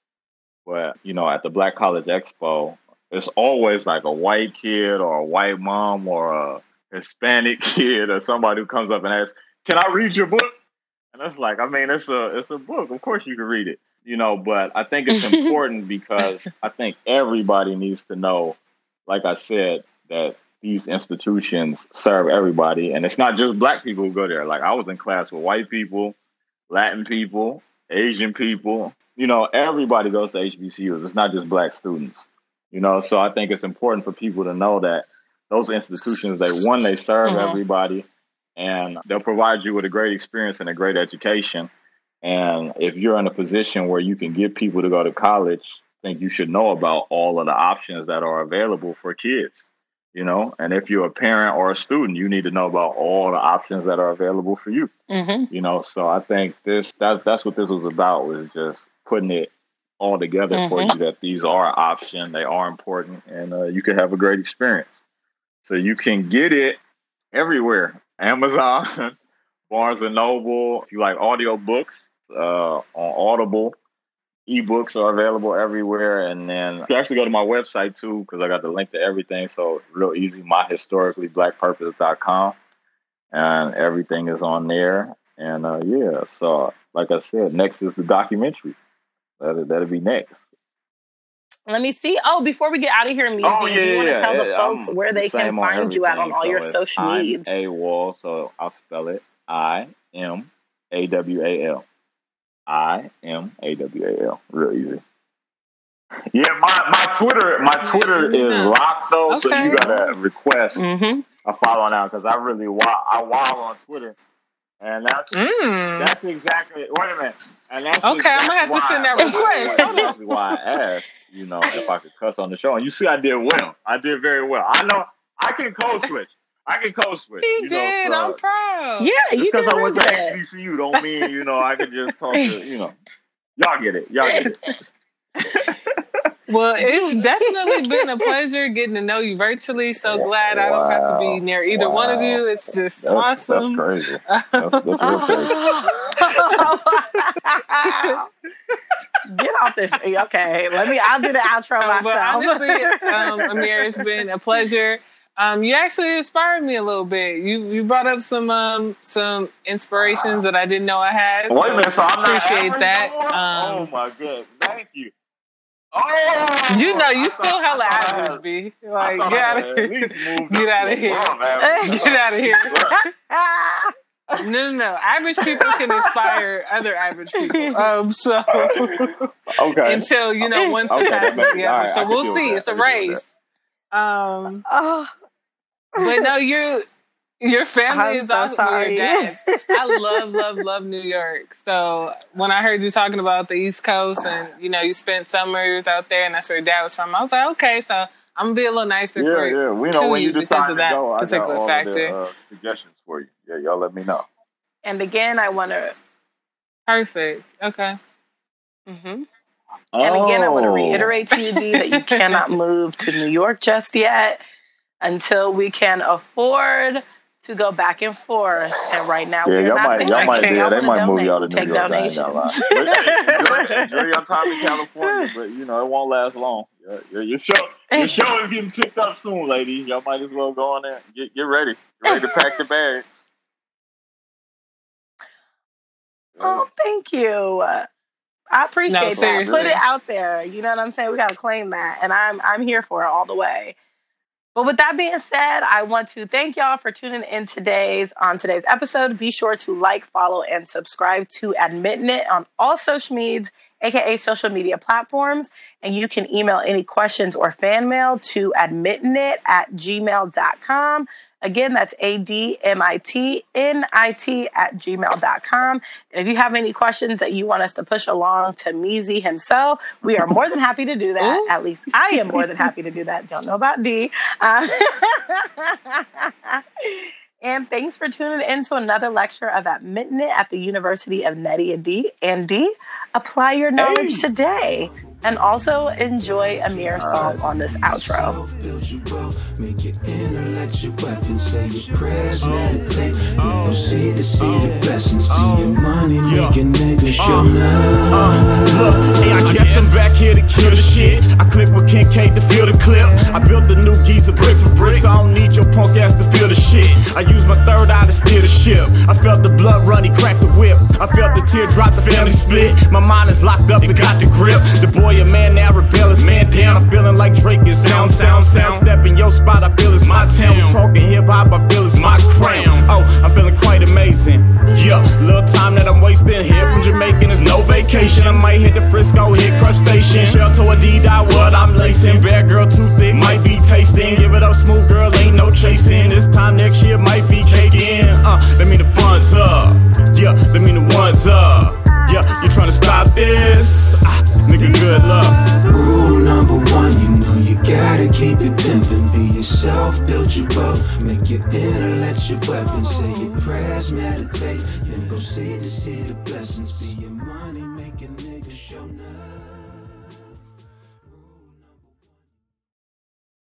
but you know, at the Black College Expo, it's always like a white kid or a white mom or a Hispanic kid or somebody who comes up and asks, "Can I read your book?" And it's like, I mean, it's a it's a book. Of course, you can read it, you know. But I think it's important because I think everybody needs to know, like I said, that these institutions serve everybody, and it's not just black people who go there. Like I was in class with white people, Latin people, Asian people. You know, everybody goes to HBCUs. It's not just black students. You know, so I think it's important for people to know that those institutions, they one, they serve Mhm. everybody, and they'll provide you with a great experience and a great education. And if you're in a position where you can get people to go to college, I think you should know about all of the options that are available for kids. You know, and if you're a parent or a student, you need to know about all the options that are available for you. Hmm you know so i think this that, that's what this was about was just putting it all together for Mhm. you that these are an option they are important and uh, you can have a great experience. So you can get it everywhere amazon barnes and noble if you like audio books uh, on audible ebooks are available everywhere and then you can actually go to my website too because i got the link to everything so real easy myhistoricallyblackpurpose.com and everything is on there. And uh, yeah, so like I said, next is the documentary. That'll, that'll be next. Let me see. Oh, before we get out of here, Meezy, Oh, yeah, do you want to yeah, tell the folks I'm where the they can find you at on all your So it's social I'm needs? A Wall, so I'll spell it I M A W A L. I M A W A L. Real easy. Yeah, my, my Twitter my Twitter is locked though, so you gotta request Mm-hmm. a follow now because I really wow I wow on Twitter, and that's Mm. That's exactly. Wait a minute. And that's Okay, I'm gonna have to send that request. That's exactly why I asked. You know, if I could cuss on the show, and you see, I did well. I did very well. I know I can code switch. I can code switch. He you did. Know, I'm proud. Yeah, Just you because I went real to good. HBCU don't mean you know I can just talk to you know. Y'all get it. Y'all get it. Well, it's definitely been a pleasure getting to know you virtually. So glad I don't have to be near either one of you. It's just That's, awesome. that's crazy. That's, that's real crazy. Get off this. Okay, let me. I'll do the outro but myself. honestly, um, Ameer, it's been a pleasure. Um, you actually inspired me a little bit. You you brought up some um, some inspirations that I didn't know I had. Wait a minute. So I'm appreciate average that. no more? oh Um, my god. Thank you. Oh, you know, you I still thought- hella I thought I average, had- B. I Like, get out had of at here. least moved Get up outta to here. Get out of here. No, no, no. Average people can inspire other average people. Um, so Okay. until you know one Okay, surpasses that makes- the other. right, so can we'll see. with It's that. a I can deal race. Um, oh, but no, your your family I'm is so awesome. Well, sorry. Your dad. I love, love, love New York. So when I heard you talking about the East Coast and you know you spent summers out there and that's where your dad was from, I was like, okay, so I'm gonna be a little nicer Yeah, for yeah. We know to when you you because decide of to that go. I got particular all factor. the uh, suggestions for you. Yeah, y'all let me know. and again, I want to. Perfect. Okay. hmm And again, I want to Oh. reiterate to you, D, that you cannot move to New York just yet until we can afford to go back and forth. And right now, Yeah, we're y'all not might, there. y'all might, Okay, yeah, I they might move y'all to Take New York. I ain't gonna lie. donations. Enjoy, enjoy your time in California, but you know it won't last long. Your, your, your show, your show is getting picked up soon, ladies. Y'all might as well go on there. Get get ready. Get ready to pack the bags. Oh, thank you. Uh, I appreciate No, that. Put it out there. You know what I'm saying? We gotta claim that, and I'm I'm here for it all the way. But with that being said, I want to thank y'all for tuning in today's on today's episode. Be sure to like, follow, and subscribe to Admitn' It on all social medias, aka social media platforms. And you can email any questions or fan mail to admitnit at gmail.com. Again, that's A-D-M-I-T-N-I-T at gmail.com. And if you have any questions that you want us to push along to Meezy himself, we are more than happy to do that. Ooh. At least I am more than happy to do that. Don't know about D. Uh, and thanks for tuning in to another lecture of Admitn' It at the University of Nettie and D. And D, apply your knowledge Hey. today. And also enjoy Ameer's song on this outro. Make a hey, I guess I'm back here to kill the shit. I click with Kincaid to feel the clip. I built the new geezer brick for brick, so I don't need your punk ass to feel the shit. I use my third eye to steer the ship. I felt the blood run, he cracked the whip. I felt the teardrop, the family split. My mind is locked up and got the grip. The boy a man now, rebellious man down. I'm feeling like Drake is sound, sound, sound. Step in your spot, I feel it's my town. We talking hip hop, I feel it's my crown. Oh, I'm feeling quite amazing. Yeah, little time that I'm wasting here from Jamaican is no vacation. I might hit the Frisco, hit crustacean. Shell to a D dot, what I'm lacing. Bear girl too thick, might be tasting. Give it up, smooth girl, ain't no chasing. This time next year might be caking. Uh, let me the funds up. Yeah, let me the ones up. Yeah, you tryna stop this? Ah, nigga, good luck. Rule number one, you know you gotta keep it pimpin'. Be yourself, build you up, make your intellect your weapon. Say your prayers, meditate, and see to see the blessings. Be your money, make